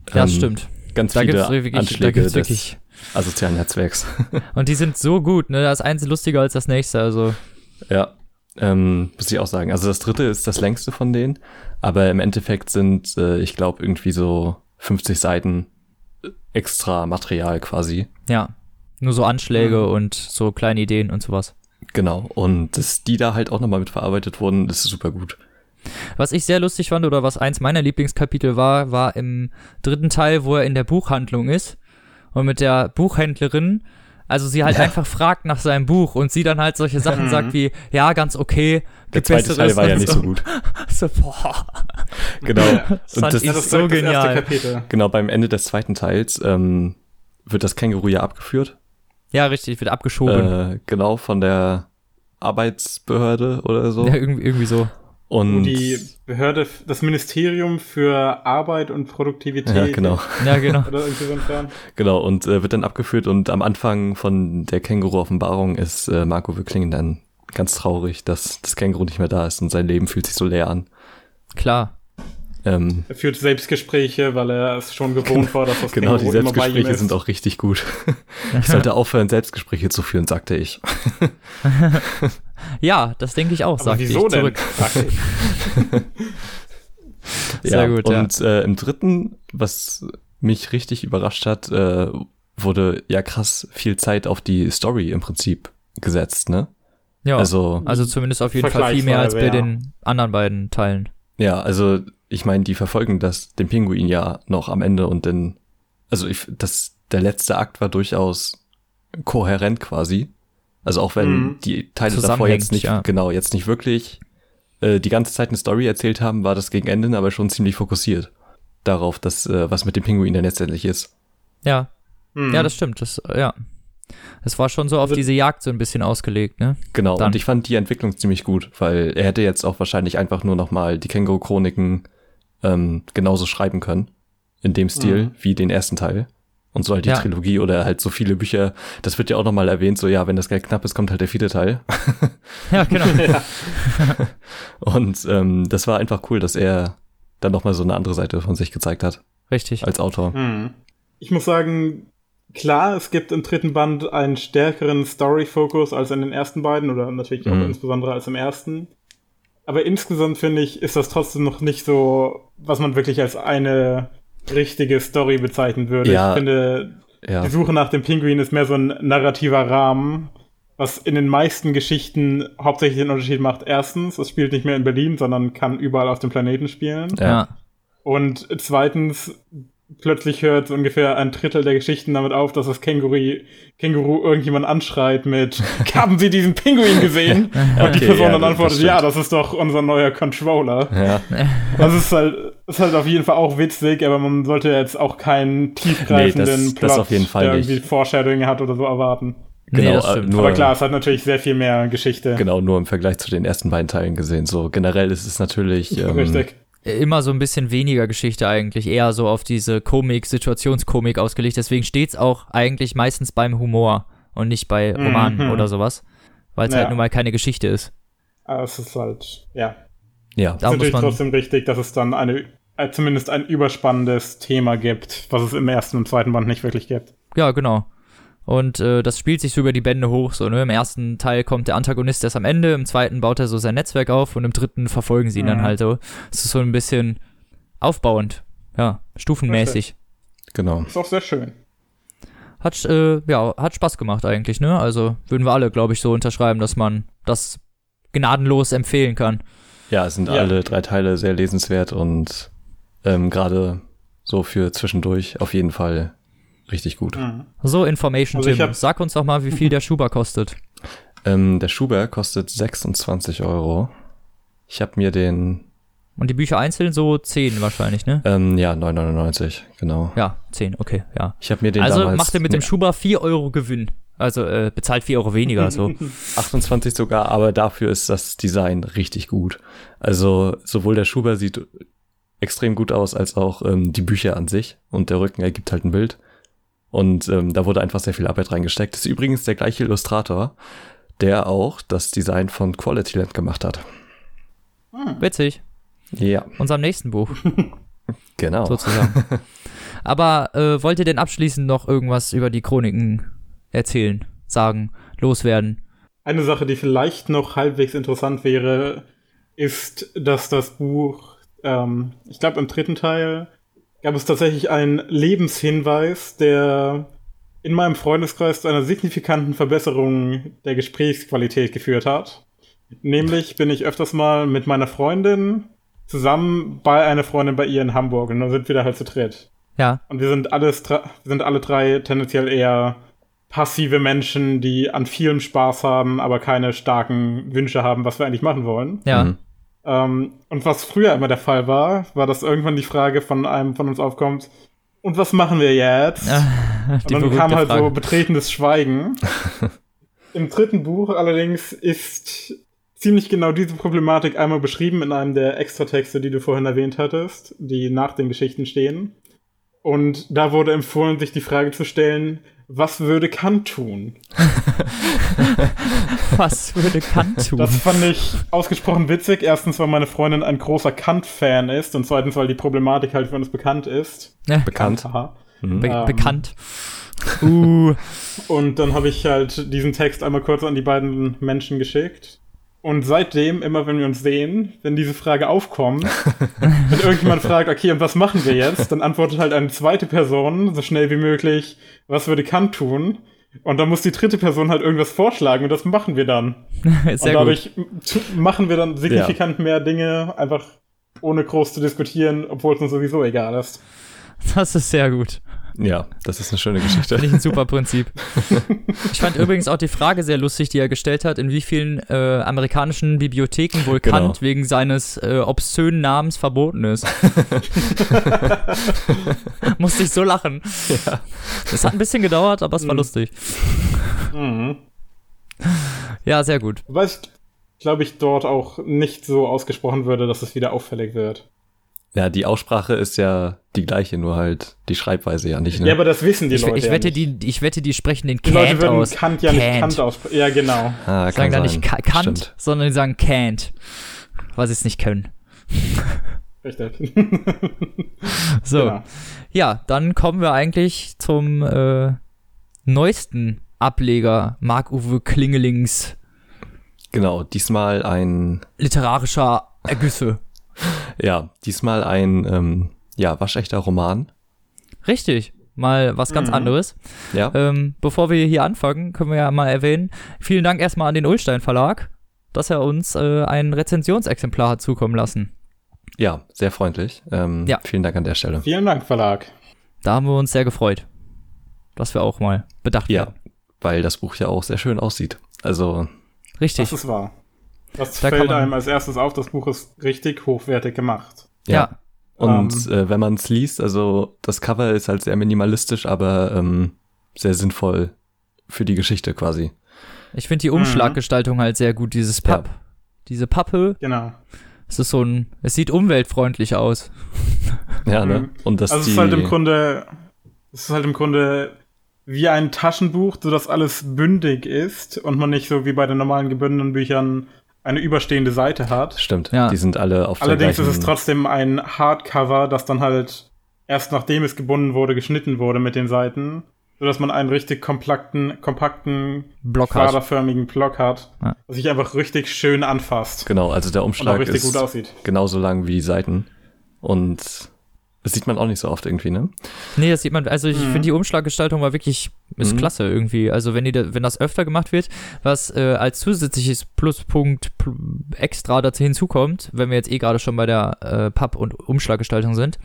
das Ähm, stimmt. Ganz Da viele wirklich, da Anschläge gibt's des asozialen Netzwerks. *laughs* Und die sind so gut, ne? Das eins lustiger als das nächste, also. ja, ähm, muss ich auch sagen. Also das dritte ist das längste von denen, aber im Endeffekt sind, äh, ich glaube, irgendwie so 50 Seiten extra Material quasi. Ja. Nur so Anschläge Mhm. und so kleine Ideen und sowas. Genau. Und dass die da halt auch nochmal mit verarbeitet wurden, das ist super gut. Was ich sehr lustig fand oder was eins meiner Lieblingskapitel war, war im dritten Teil, wo er in der Buchhandlung ist und mit der Buchhändlerin, also sie halt Ja. einfach fragt nach seinem Buch und sie dann halt solche Sachen Mhm. sagt wie, ja, ganz okay. Der gibt zweite Teil war ja nicht so gut. *laughs* So, boah. Genau. Das Und das, Ja, das so genial. Kapitel. genau, beim Ende des zweiten Teils ähm, wird das Känguru ja abgeführt. Ja, richtig, wird abgeschoben. Äh, genau, von der Arbeitsbehörde oder so. Ja, irgendwie, irgendwie so. Und Die Behörde, das Ministerium für Arbeit und Produktivität. ja, genau, Ja, genau. Oder irgendwie so ein Kram. genau. Und äh, wird dann abgeführt und am Anfang von der Känguru-Offenbarung ist äh, Marco Wickling dann ganz traurig, dass das Känguru nicht mehr da ist und sein Leben fühlt sich so leer an. Klar. Ähm, Er führt Selbstgespräche, weil er es schon gewohnt war, dass das genau, die bei ihm Selbstgespräche ist. sind auch richtig gut. *laughs* ich sollte aufhören, Selbstgespräche zu führen, sagte ich. *laughs* Ja, das denke ich auch, sagte wieso ich denn? zurück. *laughs* Sehr gut, ja. Und äh, im dritten, was mich richtig überrascht hat, äh, wurde ja krass viel Zeit auf die Story im Prinzip gesetzt, ne? Ja, also, Also, zumindest auf jeden Fall viel mehr als bei Vergleichsweise, den anderen beiden Teilen. ja, also ich meine, die verfolgen das, den Pinguin ja noch am Ende und dann, also ich, das, der letzte Akt war durchaus kohärent quasi. Also auch wenn Mhm. die Teile davor jetzt nicht, ja. genau, jetzt nicht wirklich äh, die ganze Zeit eine Story erzählt haben, war das gegen Ende aber schon ziemlich fokussiert darauf, dass, äh, was mit dem Pinguin dann letztendlich ist. Ja, Hm. ja, das stimmt. Das, ja. Es war schon so auf Also- diese Jagd so ein bisschen ausgelegt, ne? Genau, Dann. und ich fand die Entwicklung ziemlich gut, weil er hätte jetzt auch wahrscheinlich einfach nur noch mal die Känguru-Chroniken ähm, genauso schreiben können, in dem Stil Mhm. wie den ersten Teil. Und so halt die Ja. Trilogie oder halt so viele Bücher, das wird ja auch noch mal erwähnt, so ja, wenn das Geld knapp ist, kommt halt der vierte Teil. *laughs* Ja, genau. *laughs* ja. *laughs* Und ähm, das war einfach cool, dass er dann nochmal so eine andere Seite von sich gezeigt hat Richtig. als Autor. Hm. Ich muss sagen, klar, es gibt im dritten Band einen stärkeren Story-Fokus als in den ersten beiden oder natürlich auch Mhm. insbesondere als im ersten. Aber insgesamt finde ich, ist das trotzdem noch nicht so, was man wirklich als eine richtige Story bezeichnen würde. Ja. Ich finde, Ja, die Suche nach dem Pinguin ist mehr so ein narrativer Rahmen, was in den meisten Geschichten hauptsächlich den Unterschied macht. Erstens, es spielt nicht mehr in Berlin, sondern kann überall auf dem Planeten spielen. ja. Und zweitens, plötzlich hört ungefähr ein Drittel der Geschichten damit auf, dass das Känguru, Känguru irgendjemand anschreit mit *laughs* Haben Sie diesen Pinguin gesehen? Und die Okay, Person ja, dann das antwortet, ja, das ist doch unser neuer Controller. ja. Das ist halt, ist halt auf jeden Fall auch witzig, aber man sollte jetzt auch keinen tiefgreifenden Nee, das- das auf jeden Fall der nicht. irgendwie Foreshadowing hat oder so erwarten. nee, Genau, das äh, nur- Aber klar, es hat natürlich sehr viel mehr Geschichte. Genau, nur im Vergleich zu den ersten beiden Teilen gesehen. So generell ist es natürlich. Ähm, Richtig. Immer so ein bisschen weniger Geschichte eigentlich, eher so auf diese Komik, Situationskomik ausgelegt. Deswegen steht's auch eigentlich meistens beim Humor und nicht bei Romanen Mhm. oder sowas, weil es Ja. halt nun mal keine Geschichte ist. Aber es ist halt, ja. Ja, Da ist muss man, trotzdem richtig, dass es dann eine, äh, zumindest ein überspannendes Thema gibt, was es im ersten und zweiten Band nicht wirklich gibt. ja genau. Und äh, das spielt sich so über die Bände hoch. So, ne? Im ersten Teil kommt der Antagonist erst am Ende, im zweiten baut er so sein Netzwerk auf und im dritten verfolgen sie ihn dann Mhm. halt so. Es ist so ein bisschen aufbauend, ja, stufenmäßig. genau. Ist auch sehr schön. Hat, äh, ja, hat Spaß gemacht eigentlich, ne? Also würden wir alle, glaube ich, so unterschreiben, dass man das gnadenlos empfehlen kann. Ja, es sind Ja. alle drei Teile sehr lesenswert und ähm, gerade so für zwischendurch auf jeden Fall richtig gut. Mhm. So, Information, Also Tim. Sag uns doch mal, wie viel der Schuber kostet. *laughs* Ähm, der Schuber kostet 26 Euro. Ich habe mir den, Und die Bücher einzeln so 10 wahrscheinlich, ne? ähm, ja, 9,99, genau. Ja, 10, okay, ja. Ich habe mir den also damals macht ihr mit dem Schuber 4 Euro Gewinn. Also äh, bezahlt 4 Euro weniger, so. *laughs* 28 sogar, aber dafür ist das Design richtig gut. Also sowohl der Schuber sieht extrem gut aus, als auch ähm, die Bücher an sich und der Rücken ergibt halt ein Bild. Und ähm, da wurde einfach sehr viel Arbeit reingesteckt. Das ist übrigens der gleiche Illustrator, der auch das Design von Quality Land gemacht hat. Witzig. Ja, Unserem nächsten Buch, *laughs* genau. sozusagen. *laughs* Aber äh, wollt ihr denn abschließend noch irgendwas über die Chroniken erzählen, sagen, loswerden? Eine Sache, die vielleicht noch halbwegs interessant wäre, ist, dass das Buch, ähm, ich glaube im dritten Teil, gab es tatsächlich einen Lebenshinweis, der in meinem Freundeskreis zu einer signifikanten Verbesserung der Gesprächsqualität geführt hat. Nämlich bin ich öfters mal mit meiner Freundin zusammen bei einer Freundin bei ihr in Hamburg und dann sind wir da halt zu dritt. Ja, Und wir sind alles sind alle drei tendenziell eher passive Menschen, die an vielem Spaß haben, aber keine starken Wünsche haben, was wir eigentlich machen wollen. ja. Mhm. Ähm, und was früher immer der Fall war, war, dass irgendwann die Frage von einem von uns aufkommt, und was machen wir jetzt? die und dann kam halt Frage. so betretenes Schweigen. *laughs* Im dritten Buch allerdings ist ziemlich genau diese Problematik einmal beschrieben in einem der Extratexte, die du vorhin erwähnt hattest, die nach den Geschichten stehen. Und da wurde empfohlen, sich die Frage zu stellen, was würde Kant tun? *laughs* Was würde Kant tun? Das fand ich ausgesprochen witzig. Erstens, weil meine Freundin ein großer Kant-Fan ist und zweitens, weil die Problematik halt für uns bekannt ist. Ja, Bekannt. Haha. Mhm. be Ähm. bekannt. *laughs* Uh, Und dann habe ich halt diesen Text einmal kurz an die beiden Menschen geschickt. Und seitdem, immer wenn wir uns sehen, wenn diese Frage aufkommt, *laughs* wenn irgendjemand fragt, okay, und was machen wir jetzt, dann antwortet halt eine zweite Person so schnell wie möglich, was würde Kant tun? Und dann muss die dritte Person halt irgendwas vorschlagen und das machen wir dann. *laughs* sehr und dadurch machen wir dann signifikant mehr Dinge, einfach ohne groß zu diskutieren, obwohl es uns sowieso egal ist. Das ist sehr gut. Ja, das ist eine schöne Geschichte. Finde ich ein super Prinzip. *laughs* Ich fand übrigens auch die Frage sehr lustig, die er gestellt hat, in wie vielen äh, amerikanischen Bibliotheken wohl Genau. Kant wegen seines äh, obszönen Namens verboten ist. *laughs* Musste ich so lachen. Ja. Es hat ein bisschen gedauert, aber es war Mhm. lustig. Mhm. Ja, sehr gut. Wobei es, glaube ich, dort auch nicht so ausgesprochen würde, dass es wieder auffällig wird. Ja, die Aussprache ist ja die gleiche, nur halt die Schreibweise ja nicht. Ne? Ja, aber das wissen die Ich, Leute. ich, ja wette, nicht. die, ich wette, die sprechen den die Leute Kant würden aus. Kant ja nicht Kant. Kant aussprechen. Ja, genau. ah, Sagen da nicht Ka Kant, Stimmt. sondern die sagen Kant, weil sie es nicht können. Richtig. *laughs* So, Genau. ja, dann kommen wir eigentlich zum äh, neuesten Ableger Marc-Uwe Klingelings Genau, diesmal ein, literarischer Ergüsse. Ja, diesmal ein, ähm, ja, waschechter Roman. Richtig, mal was ganz Mhm. anderes. Ja, Ähm, bevor wir hier anfangen, können wir ja mal erwähnen, vielen Dank erstmal an den Ulstein Verlag, dass er uns äh, ein Rezensionsexemplar hat zukommen lassen. ja, sehr freundlich. Ähm, Ja. Vielen Dank an der Stelle. Vielen Dank, Verlag. Da haben wir uns sehr gefreut, dass wir auch mal bedacht Ja, werden. weil das Buch ja auch sehr schön aussieht. Also, Richtig. Das ist wahr. Das Da fällt man- einem als erstes auf, das Buch ist richtig hochwertig gemacht. ja. ja. Und Ähm. äh, wenn man es liest, also das Cover ist halt sehr minimalistisch, aber ähm, sehr sinnvoll für die Geschichte quasi. Ich finde die Umschlaggestaltung halt sehr gut, dieses Ja. Papp. Diese Pappe, Genau. es ist so ein, es sieht umweltfreundlich aus. Ja, ne? Mhm. Und dass Also es ist halt im Grunde, es ist halt im Grunde wie ein Taschenbuch, so dass alles bündig ist und man nicht so wie bei den normalen gebündeten Büchern eine überstehende Seite hat. stimmt, Ja. die sind alle auf Allerdings der ist es trotzdem ein Hardcover, das dann halt erst nachdem es gebunden wurde, geschnitten wurde mit den Seiten, sodass man einen richtig kompakten, kompakten, Block hat. quaderförmigen Block hat, Ja. was sich einfach richtig schön anfasst Genau, also der und auch Umschlag richtig ist gut aussieht. genauso lang wie die Seiten. Und das sieht man auch nicht so oft irgendwie, ne? Nee, das sieht man, also ich Mhm. finde die Umschlaggestaltung war wirklich, ist Mhm. klasse irgendwie. Also wenn die, da, wenn das öfter gemacht wird, was äh, als zusätzliches Pluspunkt pl extra dazu hinzukommt, wenn wir jetzt eh gerade schon bei der äh, Papp- und Umschlaggestaltung sind,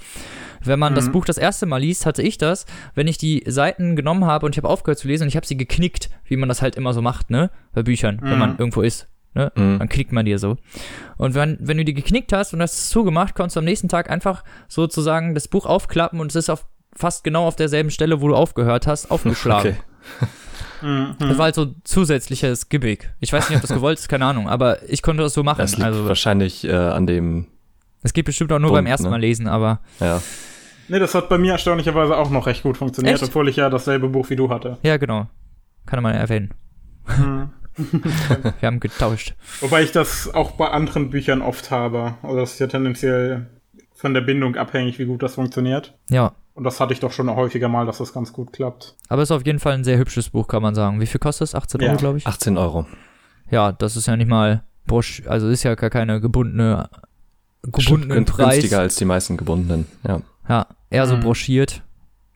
wenn man das Mhm. Buch das erste Mal liest, hatte ich das, wenn ich die Seiten genommen habe und ich habe aufgehört zu lesen und ich habe sie geknickt, wie man das halt immer so macht, ne, bei Büchern, wenn Mhm. man irgendwo ist. Ne? Mhm. Dann knickt man dir so. Und wenn, wenn du die geknickt hast und hast es zugemacht, konntest du am nächsten Tag einfach sozusagen das Buch aufklappen und es ist auf fast genau auf derselben Stelle, wo du aufgehört hast, aufgeschlagen. Okay. *laughs* Mhm. Das war halt so zusätzliches Gimmick. Ich weiß nicht, ob das gewollt ist, keine Ahnung, aber ich konnte das so machen. Das liegt also wahrscheinlich äh, an dem, es geht bestimmt auch nur Bunt, beim ersten ne? Mal lesen, aber ja. Nee, das hat bei mir erstaunlicherweise auch noch recht gut funktioniert, Echt? obwohl ich ja dasselbe Buch wie du hatte. ja, genau. Kann man erwähnen. Mhm. *laughs* Wir haben getauscht. Wobei ich das auch bei anderen Büchern oft habe. Also das ist ja tendenziell von der Bindung abhängig, wie gut das funktioniert. Ja. Und das hatte ich doch schon häufiger mal, dass das ganz gut klappt. Aber es ist auf jeden Fall ein sehr hübsches Buch, kann man sagen. Wie viel kostet es? 18 Ja. Euro, glaube ich. 18 Euro. Ja, das ist ja nicht mal Brosch, also ist ja gar keine gebundene, gebundenen Gün- Preis. Günstiger als die meisten gebundenen, ja. Ja, eher so Mhm. broschiert.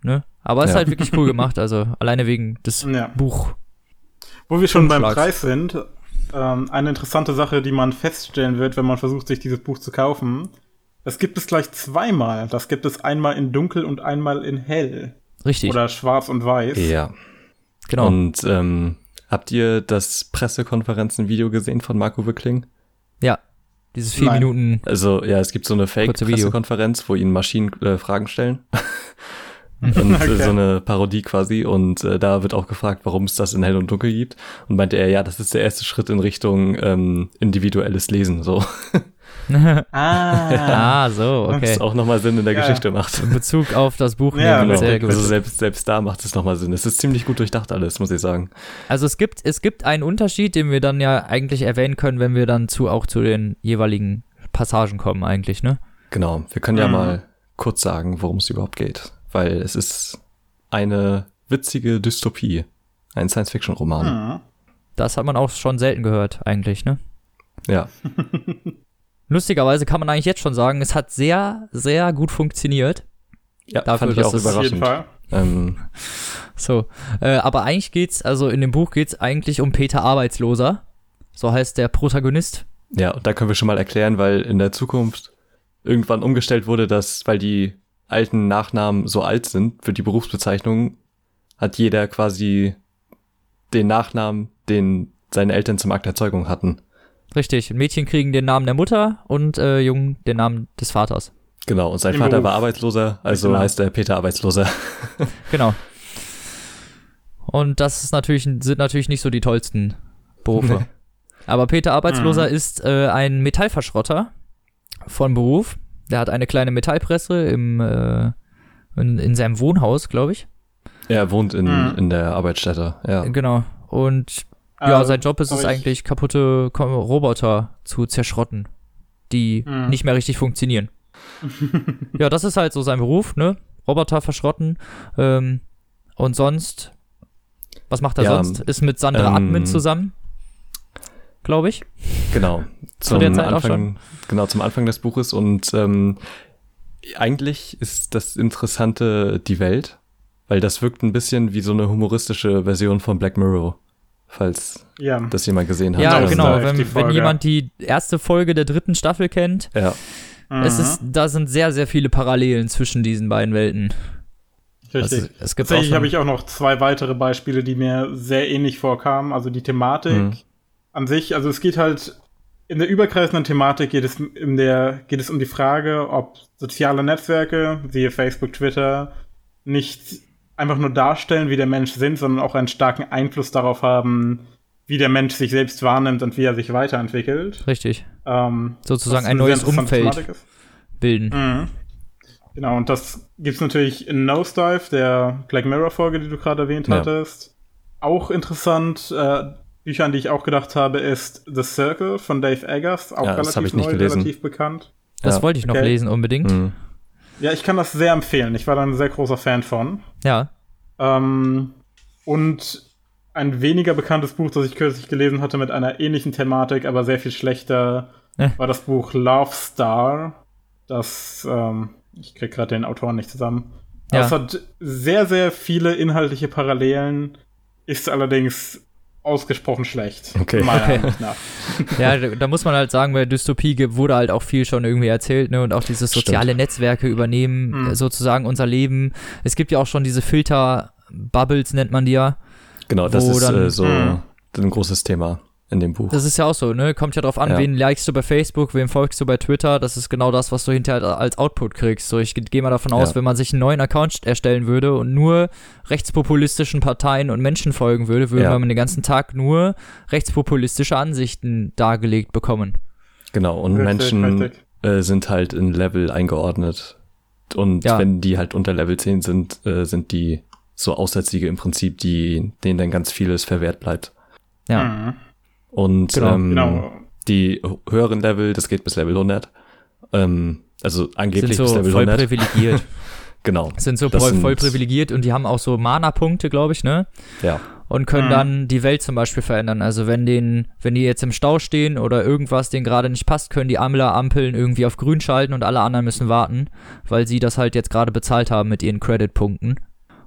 Ne? Aber es ist Ja. halt wirklich cool *laughs* gemacht, also alleine wegen des Ja. Buch. Wo wir schon beim. Preis sind, ähm, eine interessante Sache, die man feststellen wird, wenn man versucht, sich dieses Buch zu kaufen. Das gibt es gleich zweimal. Das gibt es einmal in dunkel und einmal in hell. Richtig, Oder schwarz und weiß. Ja. genau. Und ähm, habt ihr das Pressekonferenzen-Video gesehen von Marco Wickling? ja, dieses vier Nein. Minuten. Also, ja, es gibt so eine. Fake-Pressekonferenz, wo ihnen Maschinen äh, Fragen stellen. *laughs* *laughs* und äh, Okay. so eine Parodie quasi. Und äh, da wird auch gefragt, warum es das in Hell und Dunkel gibt. Und meinte er, ja, das ist der erste Schritt in Richtung ähm, individuelles Lesen. So, *laughs* Ah. *laughs* ah, so, okay. auch nochmal Sinn in der Ja. Geschichte macht. In Bezug auf das Buch Ja, genau. sehr Also selbst, selbst da macht es nochmal Sinn. Es ist ziemlich gut durchdacht alles, muss ich sagen. Also es gibt, es gibt einen Unterschied, den wir dann ja eigentlich erwähnen können, wenn wir dann zu auch zu den jeweiligen Passagen kommen, eigentlich, ne? Genau, wir können ja Mhm. mal kurz sagen, worum es überhaupt geht. Weil es ist eine witzige Dystopie. Ein Science-Fiction-Roman. Mhm. Das hat man auch schon selten gehört, eigentlich, ne? Ja, *laughs* Lustigerweise kann man eigentlich jetzt schon sagen, es hat sehr, sehr gut funktioniert. ja Dafür, fand ich auch es- Auf jeden überraschend. Fall. Ähm, So, äh, aber eigentlich geht's, also in dem Buch geht's eigentlich um Peter Arbeitsloser. So heißt der Protagonist. ja, und da können wir schon mal erklären, weil in der Zukunft irgendwann umgestellt wurde, dass, weil die alten Nachnamen so alt sind für die Berufsbezeichnung, hat jeder quasi den Nachnamen, den seine Eltern zum Akt der Zeugung hatten. Richtig, Mädchen kriegen den Namen der Mutter und äh, Jungen den Namen des Vaters. Genau, und sein Im Vater Beruf. war Arbeitsloser, also Genau. heißt er Peter Arbeitsloser. *laughs* Genau. Und das ist natürlich, sind natürlich nicht so die tollsten Berufe. Aber Peter Arbeitsloser ist äh, ein Metallverschrotter von Beruf. Der hat eine kleine Metallpresse im, äh, in, in seinem Wohnhaus, glaube ich. Er wohnt in, Mhm. in der Arbeitsstätte, ja. Genau. Und ja, Äh, sein Job ist es eigentlich, kaputte Roboter zu zerschrotten, die Mhm. nicht mehr richtig funktionieren. *laughs* ja, das ist halt so sein Beruf, ne? Roboter verschrotten. Ähm, und sonst, was macht er Ja, sonst? Ist mit Sandra ähm, Admin zusammen, glaube ich. Genau. Zum der Zeit auch Anfang, genau, zum Anfang des Buches. Und ähm, eigentlich ist das Interessante die Welt, weil das wirkt ein bisschen wie so eine humoristische Version von Black Mirror, falls Ja. das jemand gesehen hat. Ja, genau. die Wenn, wenn jemand die erste Folge der dritten Staffel kennt, Ja, es ist, da sind sehr, sehr viele Parallelen zwischen diesen beiden Welten. Richtig. Also, es gibt Tatsächlich habe ich auch noch zwei weitere Beispiele, die mir sehr ähnlich vorkamen. Also die Thematik Mhm. An sich, also es geht halt in der übergreifenden Thematik geht es in der geht es um die Frage, ob soziale Netzwerke, siehe Facebook, Twitter, nicht einfach nur darstellen, wie der Mensch sind, sondern auch einen starken Einfluss darauf haben, wie der Mensch sich selbst wahrnimmt und wie er sich weiterentwickelt. richtig, Ähm, sozusagen ein neues Umfeld bilden. Mhm. Genau, und das gibt's natürlich in Nosedive, der Black Mirror-Folge, die du gerade erwähnt Ja. hattest. Auch interessant, äh, Bücher, an die ich auch gedacht habe, ist The Circle von Dave Eggers, auch Ja, relativ ich nicht neu, gelesen. relativ bekannt. Das Ja, wollte ich noch okay. lesen unbedingt. Mhm. Ja, ich kann das sehr empfehlen. Ich war da ein sehr großer Fan von. Ja, Ähm, und ein weniger bekanntes Buch, das ich kürzlich gelesen hatte, mit einer ähnlichen Thematik, aber sehr viel schlechter, Äh. war das Buch Love Star. Das, ähm, ich krieg gerade den Autoren nicht zusammen. Ja. Es hat sehr, sehr viele inhaltliche Parallelen, ist allerdings ausgesprochen schlecht. Okay. Meiner Okay. Ansicht nach. *laughs* ja, da, muss man halt sagen, bei Dystopie wurde halt auch viel schon irgendwie erzählt, ne? Und auch dieses soziale Netzwerke übernehmen Mhm. äh, sozusagen unser Leben. Es gibt ja auch schon diese Filter-Bubbles, nennt man die ja. Genau, das ist dann- äh, so Mhm. ein großes Thema in dem Buch. Das ist ja auch so, ne? Kommt ja drauf an, Ja. wen likest du bei Facebook, wem folgst du bei Twitter. Das ist genau das, was du hinterher als Output kriegst. So, ich ge- gehe mal davon aus, Ja. wenn man sich einen neuen Account erstellen würde und nur rechtspopulistischen Parteien und Menschen folgen würde, würde Ja. man den ganzen Tag nur rechtspopulistische Ansichten dargelegt bekommen. Genau, und Richtig, Menschen richtig. äh, sind halt in Level eingeordnet. Und Ja. wenn die halt unter Level 10 sind, äh, sind die so Aussätzige im Prinzip, die, denen dann ganz vieles verwehrt bleibt. Ja. Mhm. Und Genau, ähm, Genau. die höheren Level, das geht bis Level 100. Ähm, also Sind angeblich so bis Level voll 100. privilegiert. *laughs* Genau, sind so voll, sind- voll privilegiert und die haben auch so Mana-Punkte, glaube ich, ne? ja. Und können Mhm. dann die Welt zum Beispiel verändern. Also wenn den, wenn die jetzt im Stau stehen oder irgendwas denen gerade nicht passt, können die Ampler Ampeln irgendwie auf grün schalten und alle anderen müssen warten, weil sie das halt jetzt gerade bezahlt haben mit ihren Credit-Punkten.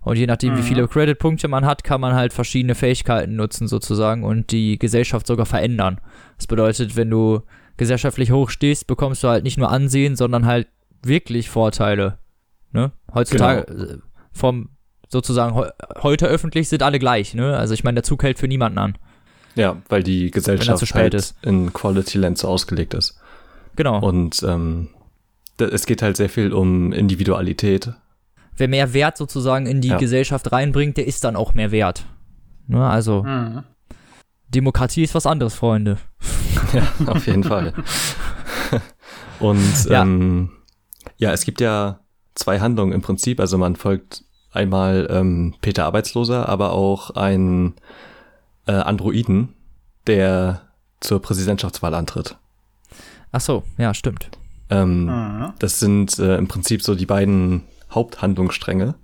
Und je nachdem, wie Mhm. viele Credit-Punkte man hat, kann man halt verschiedene Fähigkeiten nutzen sozusagen und die Gesellschaft sogar verändern. Das bedeutet, wenn du gesellschaftlich hoch stehst, bekommst du halt nicht nur Ansehen, sondern halt wirklich Vorteile. Ne? Heutzutage äh, vom sozusagen heu- heute öffentlich sind alle gleich, ne? Also ich meine, der Zug hält für niemanden an. Ja, weil die Gesellschaft halt in Quality Land so ausgelegt ist. Genau. Und ähm, es geht halt sehr viel um Individualität. Wer mehr Wert sozusagen in die Ja. Gesellschaft reinbringt, der ist dann auch mehr wert. Ne? Also Mhm. Demokratie ist was anderes, Freunde. *laughs* Ja, auf jeden Fall. *laughs* Und Ja. ähm, ja, es gibt ja zwei Handlungen im Prinzip. Also man folgt einmal ähm, Peter Arbeitsloser, aber auch einen äh, Androiden, der zur Präsidentschaftswahl antritt. Ach so, ja, stimmt. Ähm, Mhm. Das sind äh, im Prinzip so die beiden Haupthandlungsstränge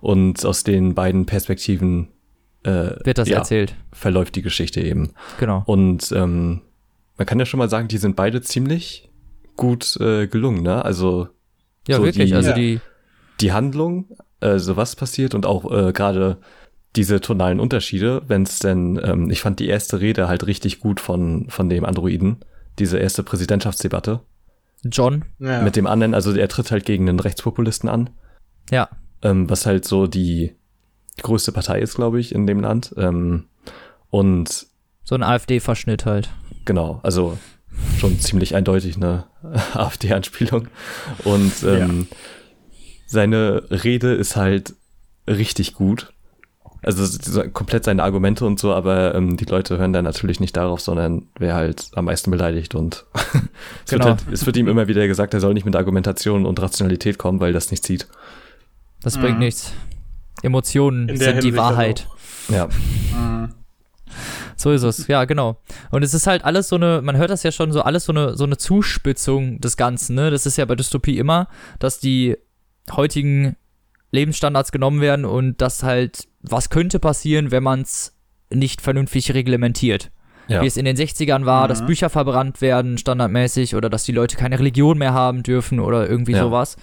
und aus den beiden Perspektiven äh, Wird das ja, erzählt. verläuft die Geschichte eben. Genau. Und ähm, man kann ja schon mal sagen, die sind beide ziemlich gut äh, gelungen, ne? Also Ja, so wirklich. die- also die, die Handlung, also was passiert und auch äh, gerade diese tonalen Unterschiede, wenn es denn, ähm, ich fand die erste Rede halt richtig gut von, von dem Androiden, diese erste Präsidentschaftsdebatte John, Ja. mit dem anderen, also er tritt halt gegen einen Rechtspopulisten an, ja, ähm, was halt so die größte Partei ist, glaube ich, in dem Land. Ähm, und so ein AfD-Verschnitt halt. Genau, also schon ziemlich eindeutig eine *laughs* AfD-Anspielung. Und ähm, seine Rede ist halt richtig gut. Also komplett seine Argumente und so, aber ähm, die Leute hören dann natürlich nicht darauf, sondern wer halt am meisten beleidigt und *laughs* es, Genau. wird halt, es wird ihm immer wieder gesagt, er soll nicht mit Argumentation und Rationalität kommen, weil das nicht zieht. Das Mhm. bringt nichts. Emotionen sind die Hinsicht Wahrheit. Ja, Mhm. So ist es, ja, genau. Und es ist halt alles so eine, man hört das ja schon so, alles so eine, so eine Zuspitzung des Ganzen, ne? Das ist ja bei Dystopie immer, dass die heutigen Lebensstandards genommen werden und das halt, was könnte passieren, wenn man es nicht vernünftig reglementiert. Ja. Wie es in den 60ern war, Mhm. dass Bücher verbrannt werden, standardmäßig, oder dass die Leute keine Religion mehr haben dürfen oder irgendwie Ja. sowas.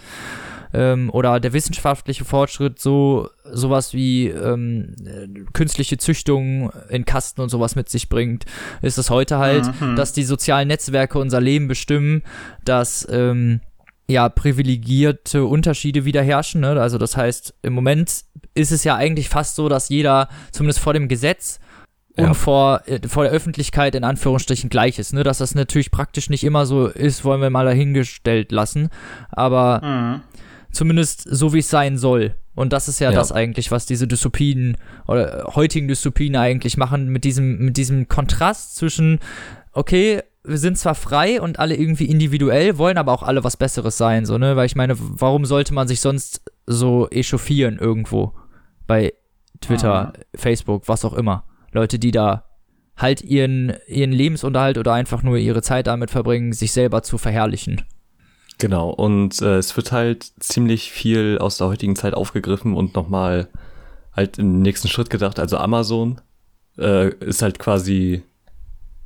Ähm, oder der wissenschaftliche Fortschritt, so sowas wie ähm, äh, künstliche Züchtung in Kasten und sowas mit sich bringt, ist es heute halt, Mhm. dass die sozialen Netzwerke unser Leben bestimmen, dass ähm, ja privilegierte Unterschiede wieder herrschen. Ne? Also das heißt, im Moment ist es ja eigentlich fast so, dass jeder zumindest vor dem Gesetz und vor, äh, vor der Öffentlichkeit in Anführungsstrichen gleich ist. Ne? Dass das natürlich praktisch nicht immer so ist, wollen wir mal dahingestellt lassen. Aber Mhm. Zumindest so, wie es sein soll. Und das ist ja, Ja. das eigentlich, was diese Dystopien oder äh, heutigen Dystopien eigentlich machen, mit diesem, mit diesem Kontrast zwischen, okay, wir sind zwar frei und alle irgendwie individuell, wollen aber auch alle was Besseres sein, so, ne? Weil ich meine, warum sollte man sich sonst so echauffieren irgendwo? Bei Twitter, Facebook, was auch immer. Leute, die da halt ihren, ihren Lebensunterhalt oder einfach nur ihre Zeit damit verbringen, sich selber zu verherrlichen. Genau, und äh, es wird halt ziemlich viel aus der heutigen Zeit aufgegriffen und nochmal halt im nächsten Schritt gedacht. Also Amazon äh, ist halt quasi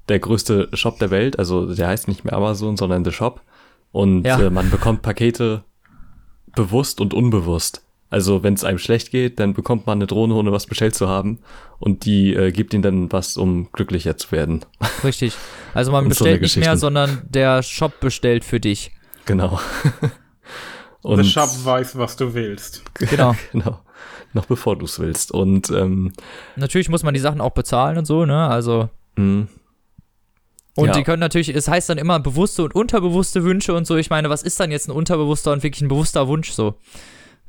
der größte Shop der Welt. Also der heißt nicht mehr Amazon, sondern The Shop. Und Ja. äh, man bekommt Pakete bewusst und unbewusst. Also wenn es einem schlecht geht, dann bekommt man eine Drohne, ohne was bestellt zu haben. Und die äh, gibt ihnen dann was, um glücklicher zu werden. Richtig. Also man *laughs* Und so bestellt nicht mehr, sondern der Shop bestellt für dich. Genau. *laughs* The Shop weiß, was du willst. Genau. genau. *laughs* Noch bevor du es willst. Und ähm, Natürlich muss man die Sachen auch bezahlen und so, ne? Also. mh, Und Ja. die können natürlich, es heißt dann immer bewusste und unterbewusste Wünsche und so. Ich meine, was ist dann jetzt ein unterbewusster und wirklich ein bewusster Wunsch so?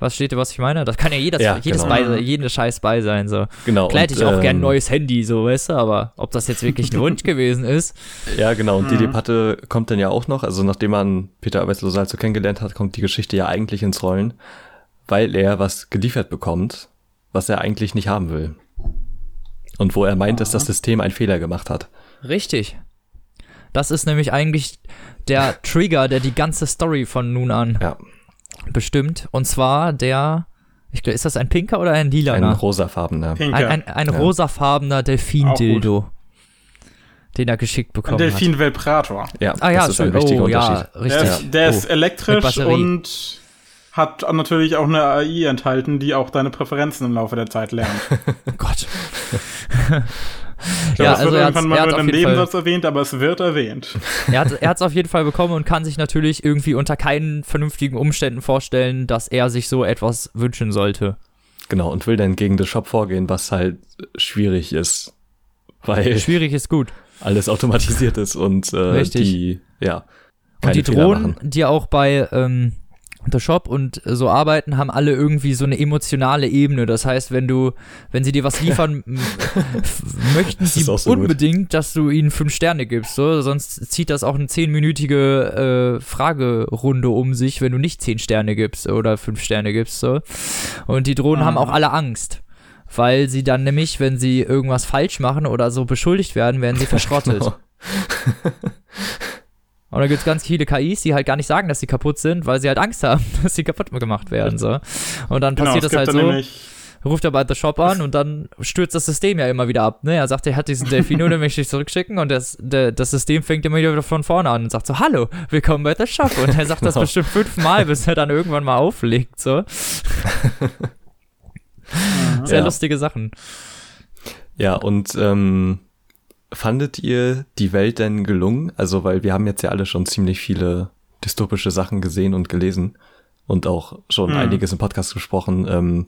Was steht, was ich meine? Das kann ja jedes, Ja, jedes genau. bei, sein, jeden Scheiß bei sein, so. genau. Klar hätte ich auch ähm, gern ein neues Handy, so, weißt du, aber ob das jetzt wirklich ein *laughs* Wunsch gewesen ist. Ja, genau. Und die Mhm. Debatte kommt dann ja auch noch. Also nachdem man Peter Arbeitsloser halt so kennengelernt hat, kommt die Geschichte ja eigentlich ins Rollen, weil er was geliefert bekommt, was er eigentlich nicht haben will. Und wo er meint, dass das System einen Fehler gemacht hat. Richtig. Das ist nämlich eigentlich der Trigger, der die ganze Story von nun an Ja, bestimmt. Und zwar der, ich glaube, ist das ein pinker oder ein lila? ein rosafarbener. Pinker. Ein, ein, ein Ja. rosafarbener Delfin-Dildo, den er geschickt Ein bekommen Delfin Velprator. Ja, hat. Ah ja, das ist ein schön. wichtiger oh, ja, Unterschied. Der, richtig. ist, der ist oh. elektrisch Mit Batterie. und hat natürlich auch eine AI enthalten, die auch deine Präferenzen im Laufe der Zeit lernt. Oh *laughs* Gott. *laughs* Glaube, ja, es also wird er irgendwann mal nur in einem Fall, Nebensatz erwähnt, aber es wird erwähnt. *laughs* er hat hat's auf jeden Fall bekommen und kann sich natürlich irgendwie unter keinen vernünftigen Umständen vorstellen, dass er sich so etwas wünschen sollte. Genau, und will dann gegen den Shop vorgehen, was halt schwierig ist. Weil Schwierig ist gut. alles automatisiert ist und äh, Richtig. die, ja, Und die Fehler Drohnen, machen. die auch bei ähm, The Shop und so arbeiten, haben alle irgendwie so eine emotionale Ebene. Das heißt, wenn du, wenn sie dir was liefern, *laughs* möchten sie so gut. unbedingt, dass du ihnen fünf Sterne gibst. So. Sonst zieht das auch eine zehnminütige äh, Fragerunde um sich, wenn du nicht zehn Sterne gibst oder fünf Sterne gibst. So. Und die Drohnen Ah. haben auch alle Angst. Weil sie dann nämlich, wenn sie irgendwas falsch machen oder so beschuldigt werden, werden sie *laughs* verschrottet. *laughs* Genau. Und da gibt es ganz viele KIs, die halt gar nicht sagen, dass sie kaputt sind, weil sie halt Angst haben, *laughs* dass sie kaputt gemacht werden. So. Und dann passiert es das halt so, ruft er bei The Shop an und dann stürzt das System ja immer wieder ab. Ne? Er sagt, er hat diesen Delfino, den möchte ich zurückschicken und das, der, das System fängt immer wieder von vorne an und sagt so, hallo, willkommen bei The Shop. Und er sagt das Genau. bestimmt fünfmal, bis er dann irgendwann mal auflegt. So. *laughs* Sehr Ja. lustige Sachen. Ja, und ähm, fandet ihr die Welt denn gelungen? Also, weil wir haben jetzt ja alle schon ziemlich viele dystopische Sachen gesehen und gelesen und auch schon Hm. einiges im Podcast gesprochen. Ähm,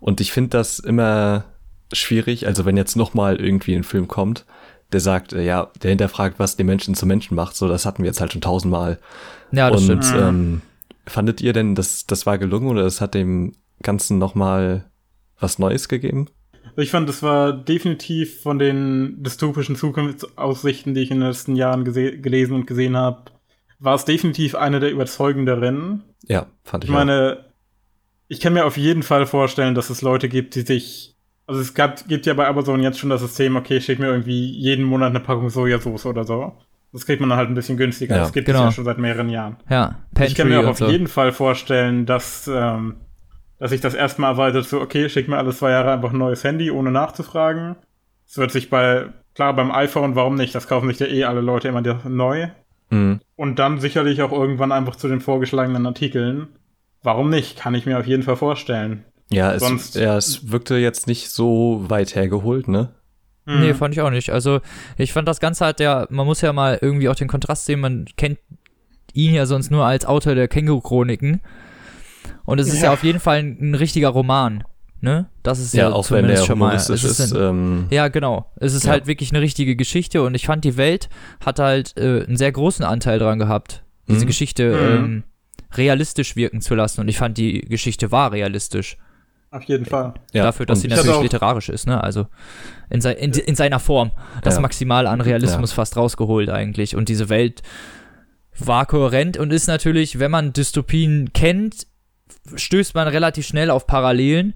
und ich finde das immer schwierig, also wenn jetzt nochmal irgendwie ein Film kommt, der sagt, äh, ja, der hinterfragt, was den Menschen zu Menschen macht, so das hatten wir jetzt halt schon tausendmal. Ja, das und stimmt. ähm, fandet ihr denn, dass das war gelungen oder es hat dem Ganzen nochmal was Neues gegeben? Ich fand, das war definitiv von den dystopischen Zukunftsaussichten, die ich in den letzten Jahren gelesen und gesehen habe, war es definitiv eine der überzeugenderen. Ja, fand ich, Ich meine, ich kann mir auf jeden Fall vorstellen, dass es Leute gibt, die sich Also es gab, gibt ja bei Amazon jetzt schon das System, okay, schick mir irgendwie jeden Monat eine Packung Sojasauce oder so. Das kriegt man dann halt ein bisschen günstiger. Ja, das gibt genau. es ja schon seit mehreren Jahren. Ja, ich kann mir auch auf so. jeden Fall vorstellen, dass, ähm, dass sich das erstmal erweitert, so, okay, schick mir alle zwei Jahre einfach ein neues Handy, ohne nachzufragen. Es wird sich bei, klar, beim iPhone, warum nicht? Das kaufen sich ja eh alle Leute immer dir- neu. Mhm. Und dann sicherlich auch irgendwann einfach zu den vorgeschlagenen Artikeln. Warum nicht? Kann ich mir auf jeden Fall vorstellen. Ja, es, Sonst- ja, es wirkte jetzt nicht so weit hergeholt, ne? Mhm. Nee, fand ich auch nicht. Also, ich fand das Ganze halt ja, man muss ja mal irgendwie auch den Kontrast sehen, man kennt ihn ja sonst nur als Autor der Känguru-Chroniken. Und es ist ja. Ja. auf jeden Fall ein, ein richtiger Roman, ne? Das ist ja, Ja, auch wenn zumindest der schon mal. es ist. ein, ähm, ja, genau. Es ist Ja. halt wirklich eine richtige Geschichte und ich fand, die Welt hat halt äh, einen sehr großen Anteil dran gehabt, diese Mhm. Geschichte Mhm. ähm, realistisch wirken zu lassen. Und ich fand, die Geschichte war realistisch. Auf jeden Fall. ja, dafür, dass und sie natürlich auch- literarisch ist, ne? Also in, sei, in, in seiner Form. Das Ja. Maximale an Realismus fast rausgeholt eigentlich. Und diese Welt war kohärent und ist natürlich, wenn man Dystopien kennt, stößt man relativ schnell auf Parallelen.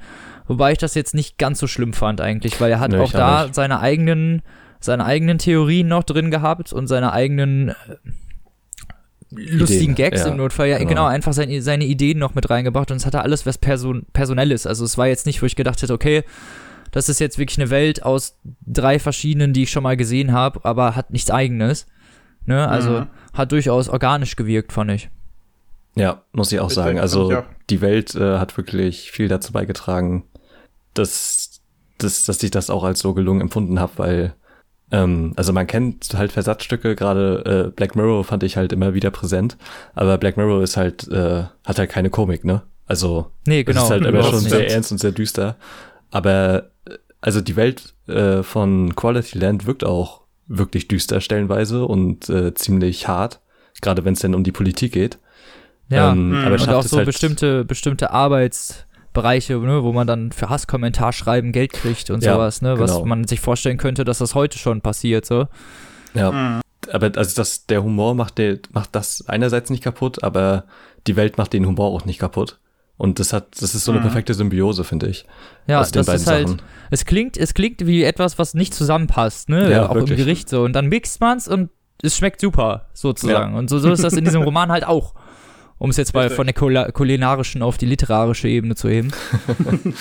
Wobei ich das jetzt nicht ganz so schlimm fand eigentlich, weil er hat Nö, auch auch da nicht. seine eigenen, seine eigenen Theorien noch drin gehabt und seine eigenen äh, lustigen Ideen, Gags ja, im Notfall. Ja, genau, genau. einfach seine, seine Ideen noch mit reingebracht und es hatte alles was Person, Personelles. Also es war jetzt nicht, wo ich gedacht hätte, okay, das ist jetzt wirklich eine Welt aus drei verschiedenen, die ich schon mal gesehen habe, aber hat nichts eigenes. Ne? Also Mhm. hat durchaus organisch gewirkt, fand ich. Ja, muss ich auch Ich sagen. denke, Also auch. die Welt äh, hat wirklich viel dazu beigetragen, dass, dass, dass ich das auch als so gelungen empfunden habe, weil ähm, also man kennt halt Versatzstücke, gerade äh, Black Mirror fand ich halt immer wieder präsent, aber Black Mirror ist halt, äh, hat halt keine Komik, ne? Also Nee, genau. es ist halt immer schon sehr ernst und sehr düster. Aber äh, also die Welt äh, von Quality Land wirkt auch wirklich düster stellenweise und äh, ziemlich hart, gerade wenn es denn um die Politik geht. Ja. Ähm, Mhm. aber und auch es so halt, bestimmte, bestimmte Arbeitsbereiche, ne, wo man dann für Hasskommentar schreiben Geld kriegt und Ja, sowas, ne, was genau. man sich vorstellen könnte, dass das heute schon passiert, so. Ja, Mhm. aber also das, der Humor macht, der, macht das einerseits nicht kaputt, aber die Welt macht den Humor auch nicht kaputt. Und das hat, das ist so eine Mhm. perfekte Symbiose, finde ich. Ja, aus den das ist halt, Sachen. es klingt, es klingt wie etwas, was nicht zusammenpasst, ne, Ja, auch wirklich. im Gericht so. Und dann mixt man's und es schmeckt super, sozusagen. Und so, so ist das in diesem Roman halt auch. Um es jetzt mal von der kulinarischen auf die literarische Ebene zu heben. *laughs*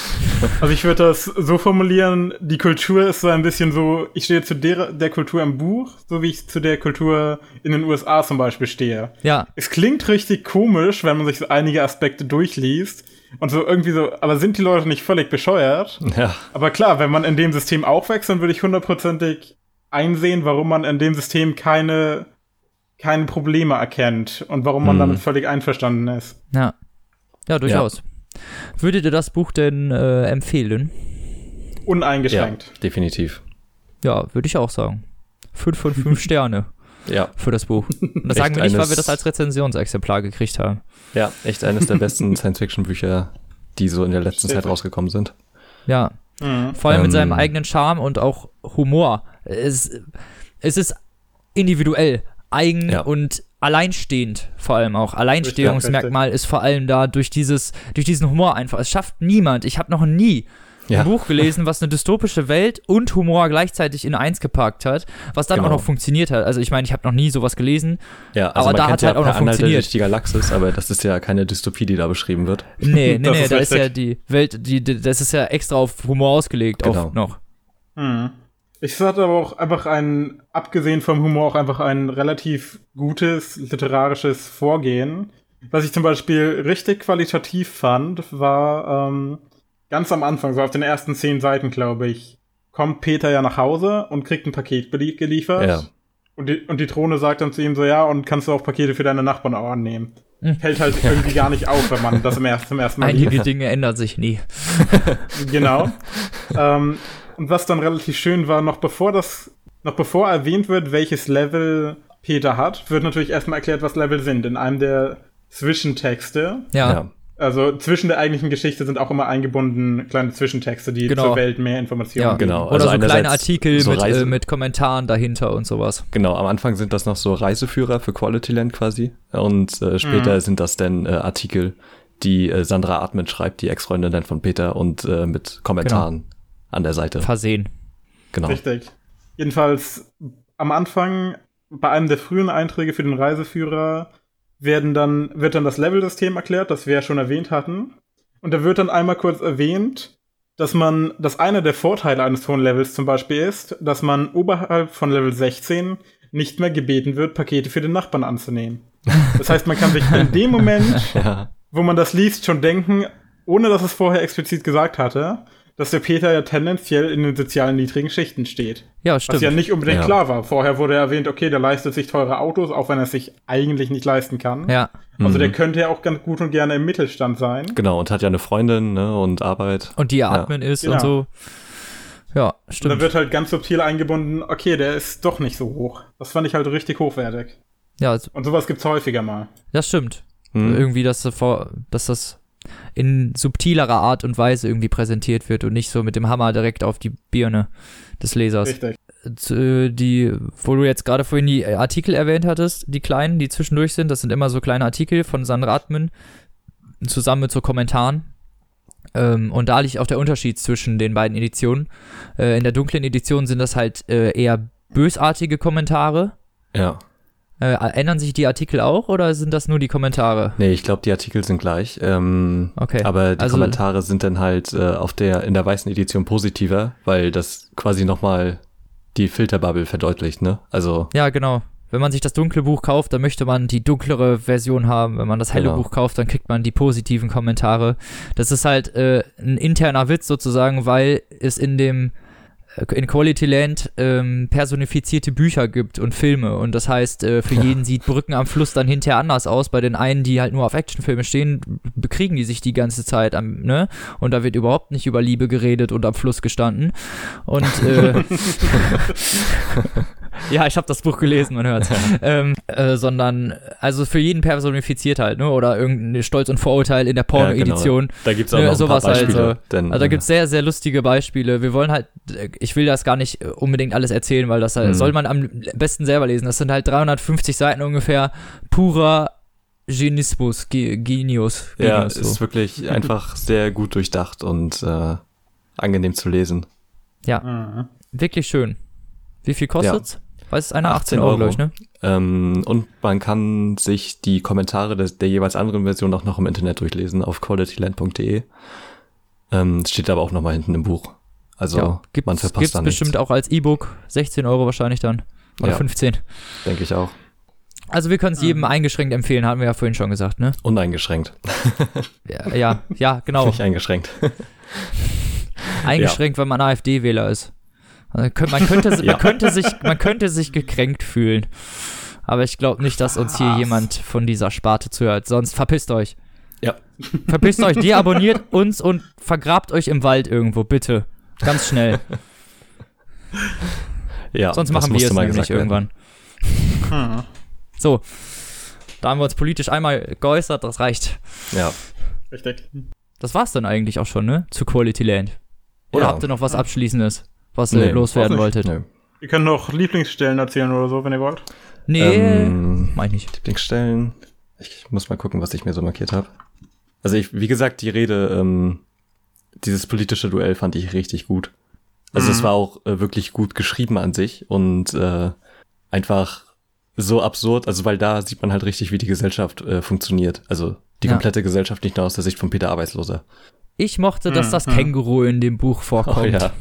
Also ich würde das so formulieren, die Kultur ist so ein bisschen so, ich stehe zu der, der Kultur im Buch, so wie ich zu der Kultur in den USA zum Beispiel stehe. Ja, Es klingt richtig komisch, wenn man sich so einige Aspekte durchliest und so irgendwie so, aber sind die Leute nicht völlig bescheuert? Ja, Aber klar, wenn man in dem System aufwächst, dann würde ich hundertprozentig einsehen, warum man in dem System keine, keine Probleme erkennt und warum man Mhm. damit völlig einverstanden ist. ja. Ja, durchaus. Würdet ihr das Buch denn äh, empfehlen? ja, Uneingeschränkt. definitiv. Ja, würde ich auch sagen. Fünf von fünf *laughs* Sterne Ja, für das Buch. Und das Echt sagen wir nicht, weil wir das als Rezensionsexemplar gekriegt haben. ja, echt eines der besten *laughs* Science-Fiction-Bücher, die so in der letzten Zeit rausgekommen sind. Ja, Mhm. vor allem mit Ähm. seinem eigenen Charme und auch Humor. Es, es ist individuell, eigen Ja. und alleinstehend vor allem auch. Alleinstehungsmerkmal ist vor allem da durch dieses, durch diesen Humor einfach. Es schafft niemand. Ich habe noch nie Ja. ein Buch gelesen, was eine dystopische Welt und Humor gleichzeitig in eins gepackt hat, was dann Genau. auch noch funktioniert hat. Also ich meine, ich habe noch nie sowas gelesen. Ja, also Aber man da kennt hat ja halt auch noch funktioniert. die Galaxis, aber das ist ja keine Dystopie, die da beschrieben wird. Nee, nee, *laughs* nee, ist da ist ja die Welt, die, die, das ist ja extra auf Humor ausgelegt, Genau. auch noch. Mhm. Ich hatte aber auch einfach ein, abgesehen vom Humor, auch einfach ein relativ gutes literarisches Vorgehen. Was ich zum Beispiel richtig qualitativ fand, war ähm, ganz am Anfang, so auf den ersten zehn Seiten, glaube ich, kommt Peter ja nach Hause und kriegt ein Paket geliefert. Ja. Und die, und die Drohne sagt dann zu ihm so, ja, und kannst du auch Pakete für deine Nachbarn auch annehmen. Hm. Fällt halt irgendwie gar nicht auf, wenn man das im ersten, zum ersten Mal liest. Einige Dinge ändern sich nie. Genau. *laughs* ähm, und was dann relativ schön war, noch bevor das, noch bevor erwähnt wird, welches Level Peter hat, wird natürlich erstmal erklärt, was Level sind. In einem der Zwischentexte, Ja, ja. also zwischen der eigentlichen Geschichte sind auch immer eingebunden kleine Zwischentexte, die Genau. zur Welt mehr Informationen ja. geben. Genau. Oder Also so kleine Artikel so mit, äh, mit Kommentaren dahinter und sowas. Genau, am Anfang sind das noch so Reiseführer für Quality Land quasi. Und äh, später Mhm. sind das dann äh, Artikel, die äh, Sandra Atman schreibt, die Ex-Freundin dann von Peter und äh, mit Kommentaren an der Seite. Versehen. Genau. Richtig. Jedenfalls am Anfang, bei einem der frühen Einträge für den Reiseführer, werden dann, wird dann das Level-System erklärt, das wir ja schon erwähnt hatten. Und da wird dann einmal kurz erwähnt, dass man, dass einer der Vorteile eines hohen Levels zum Beispiel ist, dass man oberhalb von Level 16 nicht mehr gebeten wird, Pakete für den Nachbarn anzunehmen. Das heißt, man kann sich in dem *laughs* Moment, Ja. wo man das liest, schon denken, ohne dass es vorher explizit gesagt hatte, dass der Peter ja tendenziell in den sozialen niedrigen Schichten steht. Ja, Was stimmt. ja nicht unbedingt Ja. klar war. Vorher wurde erwähnt, okay, der leistet sich teure Autos, auch wenn er es sich eigentlich nicht leisten kann. ja. Also Mhm. der könnte ja auch ganz gut und gerne im Mittelstand sein. Genau, und hat ja eine Freundin ne, und Arbeit. Und die ja Admin ist Genau. und so. Ja, Und dann stimmt. wird halt ganz subtil eingebunden, okay, der ist doch nicht so hoch. Das fand ich halt richtig hochwertig. Ja, also, Und sowas gibt's häufiger mal. das stimmt. Hm. Irgendwie, dass, das vor- dass das in subtilerer Art und Weise irgendwie präsentiert wird und nicht so mit dem Hammer direkt auf die Birne des Lesers. Richtig. Äh, Die, wo du jetzt gerade vorhin die äh, Artikel erwähnt hattest, die kleinen, die zwischendurch sind, das sind immer so kleine Artikel von Sandra Atman, zusammen mit so Kommentaren. Ähm, und da liegt auch der Unterschied zwischen den beiden Editionen. Äh, in der dunklen Edition sind das halt äh, eher bösartige Kommentare. Ja. Äh, ändern sich die Artikel auch oder sind das nur die Kommentare? Nee, ich glaube, die Artikel sind gleich. Ähm, Okay. Aber die Also- Kommentare sind dann halt äh, auf der, in der weißen Edition positiver, weil das quasi nochmal die Filterbubble verdeutlicht, ne? Also, Ja, genau. Wenn man sich das dunkle Buch kauft, dann möchte man die dunklere Version haben. Wenn man das helle Genau. Buch kauft, dann kriegt man die positiven Kommentare. Das ist halt äh, ein interner Witz sozusagen, weil es in dem in Quality Land ähm, personifizierte Bücher gibt und Filme und das heißt, äh, für jeden sieht Brücken am Fluss dann hinterher anders aus. Bei den einen, die halt nur auf Actionfilme stehen, bekriegen die sich die ganze Zeit am, ne? Und da wird überhaupt nicht über Liebe geredet und am Fluss gestanden. Und äh, *laughs* *laughs* *laughs* ja, ich habe das Buch gelesen, man hört. ähm, äh, sondern, also für jeden personifiziert halt, ne? Oder irgendein Stolz und Vorurteil in der Porno-Edition. Da gibt's auch Nö, noch ein sowas paar halt, Beispiele. so. denn, Also da äh, gibt's sehr, sehr lustige Beispiele. Wir wollen halt, äh, ich will das gar nicht äh, unbedingt alles erzählen, weil das halt, Mhm. soll man am besten selber lesen. Das sind halt 350 Seiten ungefähr purer Genismus, Ge Genius. Ja, Genius, ist wirklich einfach sehr gut durchdacht und äh, angenehm zu lesen. Mhm. Wirklich schön. Wie viel kostet's? Weiß es einer? 18 18 Euro, Euro. glaube ich, ne? Ähm, und man kann sich die Kommentare des, der jeweils anderen Version auch noch im Internet durchlesen auf qualityland.de. Ähm, steht aber auch nochmal hinten im Buch. Also ja, gibt's, man verpasst gibt's da bestimmt nichts, auch als E-Book. 16 Euro wahrscheinlich dann. Oder Ja. 15. denke ich auch. Also wir können es jedem eingeschränkt empfehlen, hatten wir ja vorhin schon gesagt, ne? Uneingeschränkt. Ja, ja, ja genau. *laughs* Nicht eingeschränkt. Eingeschränkt, wenn man AfD-Wähler ist. Könnt- Man könnte, *laughs* Ja. man, könnte sich, man könnte sich gekränkt fühlen. Aber ich glaube nicht, dass uns hier jemand von dieser Sparte zuhört. Sonst verpisst euch. Ja. Verpisst euch, deabonniert *laughs* uns und vergrabt euch im Wald irgendwo, bitte. Ganz schnell. Ja, Sonst machen wir es mal nämlich irgendwann. Hm. So. Da haben wir uns politisch einmal geäußert, das reicht. Ja. Richtig. Das war's dann eigentlich auch schon, ne? Zu Quality Land. Oder Ja. habt ihr noch was Abschließendes, was Nee, ihr loswerden wolltet? Nö. Ihr könnt noch Lieblingsstellen erzählen oder so, wenn ihr wollt. Nee, Ähm, mach ich nicht. Lieblingsstellen. Ich muss mal gucken, was ich mir so markiert habe. Also ich, wie gesagt, die Rede, ähm, dieses politische Duell fand ich richtig gut. Also Mhm. es war auch äh, wirklich gut geschrieben an sich und äh, einfach so absurd, also weil da sieht man halt richtig, wie die Gesellschaft äh, funktioniert. Also die Ja. komplette Gesellschaft nicht nur aus der Sicht von Peter Arbeitsloser. Ich mochte, dass Hm, das hm. Känguru in dem Buch vorkommt. Oh ja.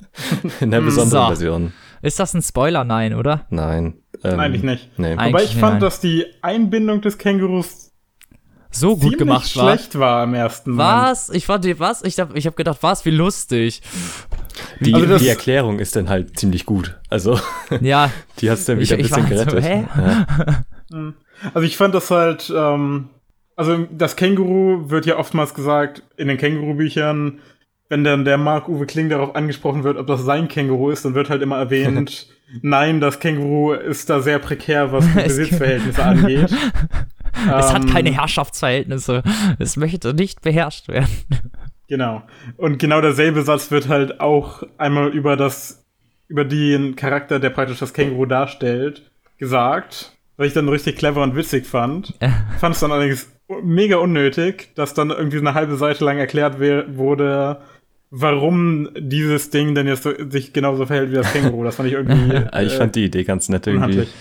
*laughs* In der besonderen so. Version. Ist das ein Spoiler? Nein, oder? Nein. Ähm, Eigentlich nicht. Nee. Ein- Wobei Eigentlich ich fand, nein. dass die Einbindung des Kängurus So gut gemacht war. schlecht war im ersten Moment. Was? Ich fand die, was? Ich hab, ich hab gedacht, was? Wie lustig. Die, Also die Erklärung ist dann halt ziemlich gut. Also *laughs* Ja, die hat's dann Ich- wieder ein ich bisschen war so, gerettet. hä? Ja. Mhm. *laughs* Also ich fand das halt, ähm, also das Känguru wird ja oftmals gesagt in den Känguru-Büchern, wenn dann der Marc-Uwe Kling darauf angesprochen wird, ob das sein Känguru ist, dann wird halt immer erwähnt, *laughs* nein, das Känguru ist da sehr prekär, was die *laughs* Es- Besitzverhältnisse angeht. *laughs* es hat Ähm, keine Herrschaftsverhältnisse. Es möchte nicht beherrscht werden. Genau. Und genau derselbe Satz wird halt auch einmal über das, über den Charakter, der praktisch das Känguru darstellt, gesagt. Was ich dann richtig clever und witzig fand. Fand es dann allerdings mega unnötig, dass dann irgendwie eine halbe Seite lang erklärt wurde, warum dieses Ding denn jetzt so, sich genauso verhält wie das Känguru. Das fand ich irgendwie. *laughs* Äh, ich fand die Idee ganz nett irgendwie. unhandlich.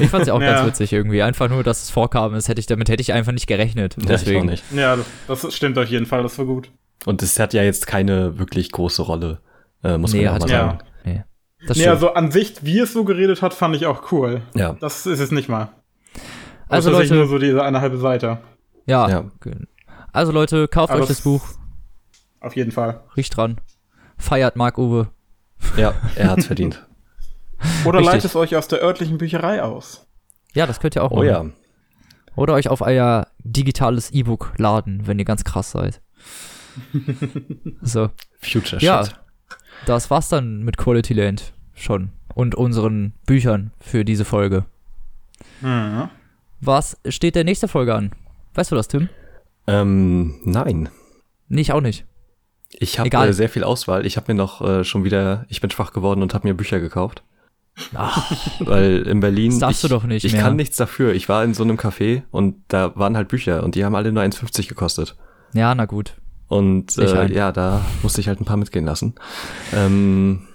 Ich fand es ja auch *laughs* Ja. ganz witzig irgendwie. Einfach nur, dass es vorkam, das hätte ich, damit hätte ich einfach nicht gerechnet. Ja, ich auch Deswegen. nicht. Ja, das, das stimmt auf jeden Fall, das war gut. Und es hat ja jetzt keine wirklich große Rolle, äh, muss Nee, man auch hat mal ja. sagen. Nee. Das Nee, stimmt. also an sich, wie es so geredet hat, fand ich auch cool. Ja. Das ist es nicht mal. Also, Also, Leute, Leute- nur so diese eine halbe Seite. Ja. Ja. Also Leute, kauft Aber euch das Buch, Auf jeden Fall. riecht dran. Feiert Marc Uwe. Ja, er hat's verdient. *laughs* Oder Richtig. leitet es euch aus der örtlichen Bücherei aus. Ja, das könnt ihr auch Oh machen. ja. Oder euch auf euer digitales E-Book laden, wenn ihr ganz krass seid. *laughs* so, Future Ja. Shit. das war's dann mit Quality Land schon. Und unseren Büchern für diese Folge. Mhm. Was steht der nächste Folge an? Weißt du das, Tim? Ähm, nein. Nee, ich auch nicht. Ich habe äh, sehr viel Auswahl. Ich habe mir noch äh, schon wieder, ich bin schwach geworden und habe mir Bücher gekauft. Ach, Weil in Berlin. Das darfst ich, du doch nicht Ich mehr. kann nichts dafür. Ich war in so einem Café und da waren halt Bücher und die haben alle nur 1,50 gekostet. ja, na gut. Und äh, ja, da musste ich halt ein paar mitgehen lassen. Ähm,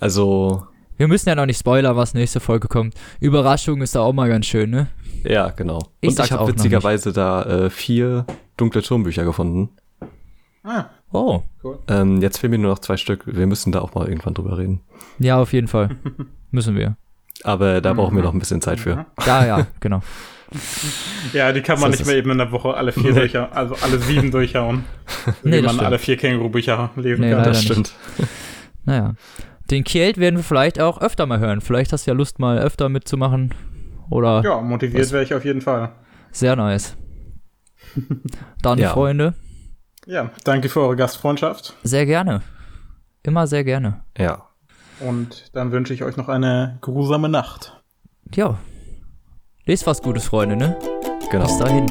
also, Wir müssen ja noch nicht spoilern, was nächste Folge kommt. Überraschung ist da auch mal ganz schön, ne? Ja, genau. Ich und ich habe witzigerweise da äh, vier dunkle Turmbücher gefunden. Ah, Oh, cool. Ähm, jetzt fehlen mir nur noch zwei Stück. Wir müssen da auch mal irgendwann drüber reden. ja, auf jeden Fall. *laughs* Müssen wir. Aber da brauchen wir Mhm. noch ein bisschen Zeit für. Ja, ja, genau. *laughs* Ja, die kann man So nicht mehr eben in der Woche alle vier Nee. durchhauen, also alle sieben durchhauen. *laughs* Nee, wie das man stimmt. alle vier Känguru-Bücher lesen Nee, kann. Das nicht. stimmt. Naja. Den Kielt werden wir vielleicht auch öfter mal hören. Vielleicht hast du ja Lust, mal öfter mitzumachen. Oder Ja, motiviert wäre ich auf jeden Fall. sehr nice. Dann, Ja. Freunde, Ja, danke für eure Gastfreundschaft. sehr gerne. Immer sehr gerne. Ja. Und dann wünsche ich euch noch eine grusame Nacht. Ja. Lest was Gutes, Freunde, ne? Genau. Bis dahin.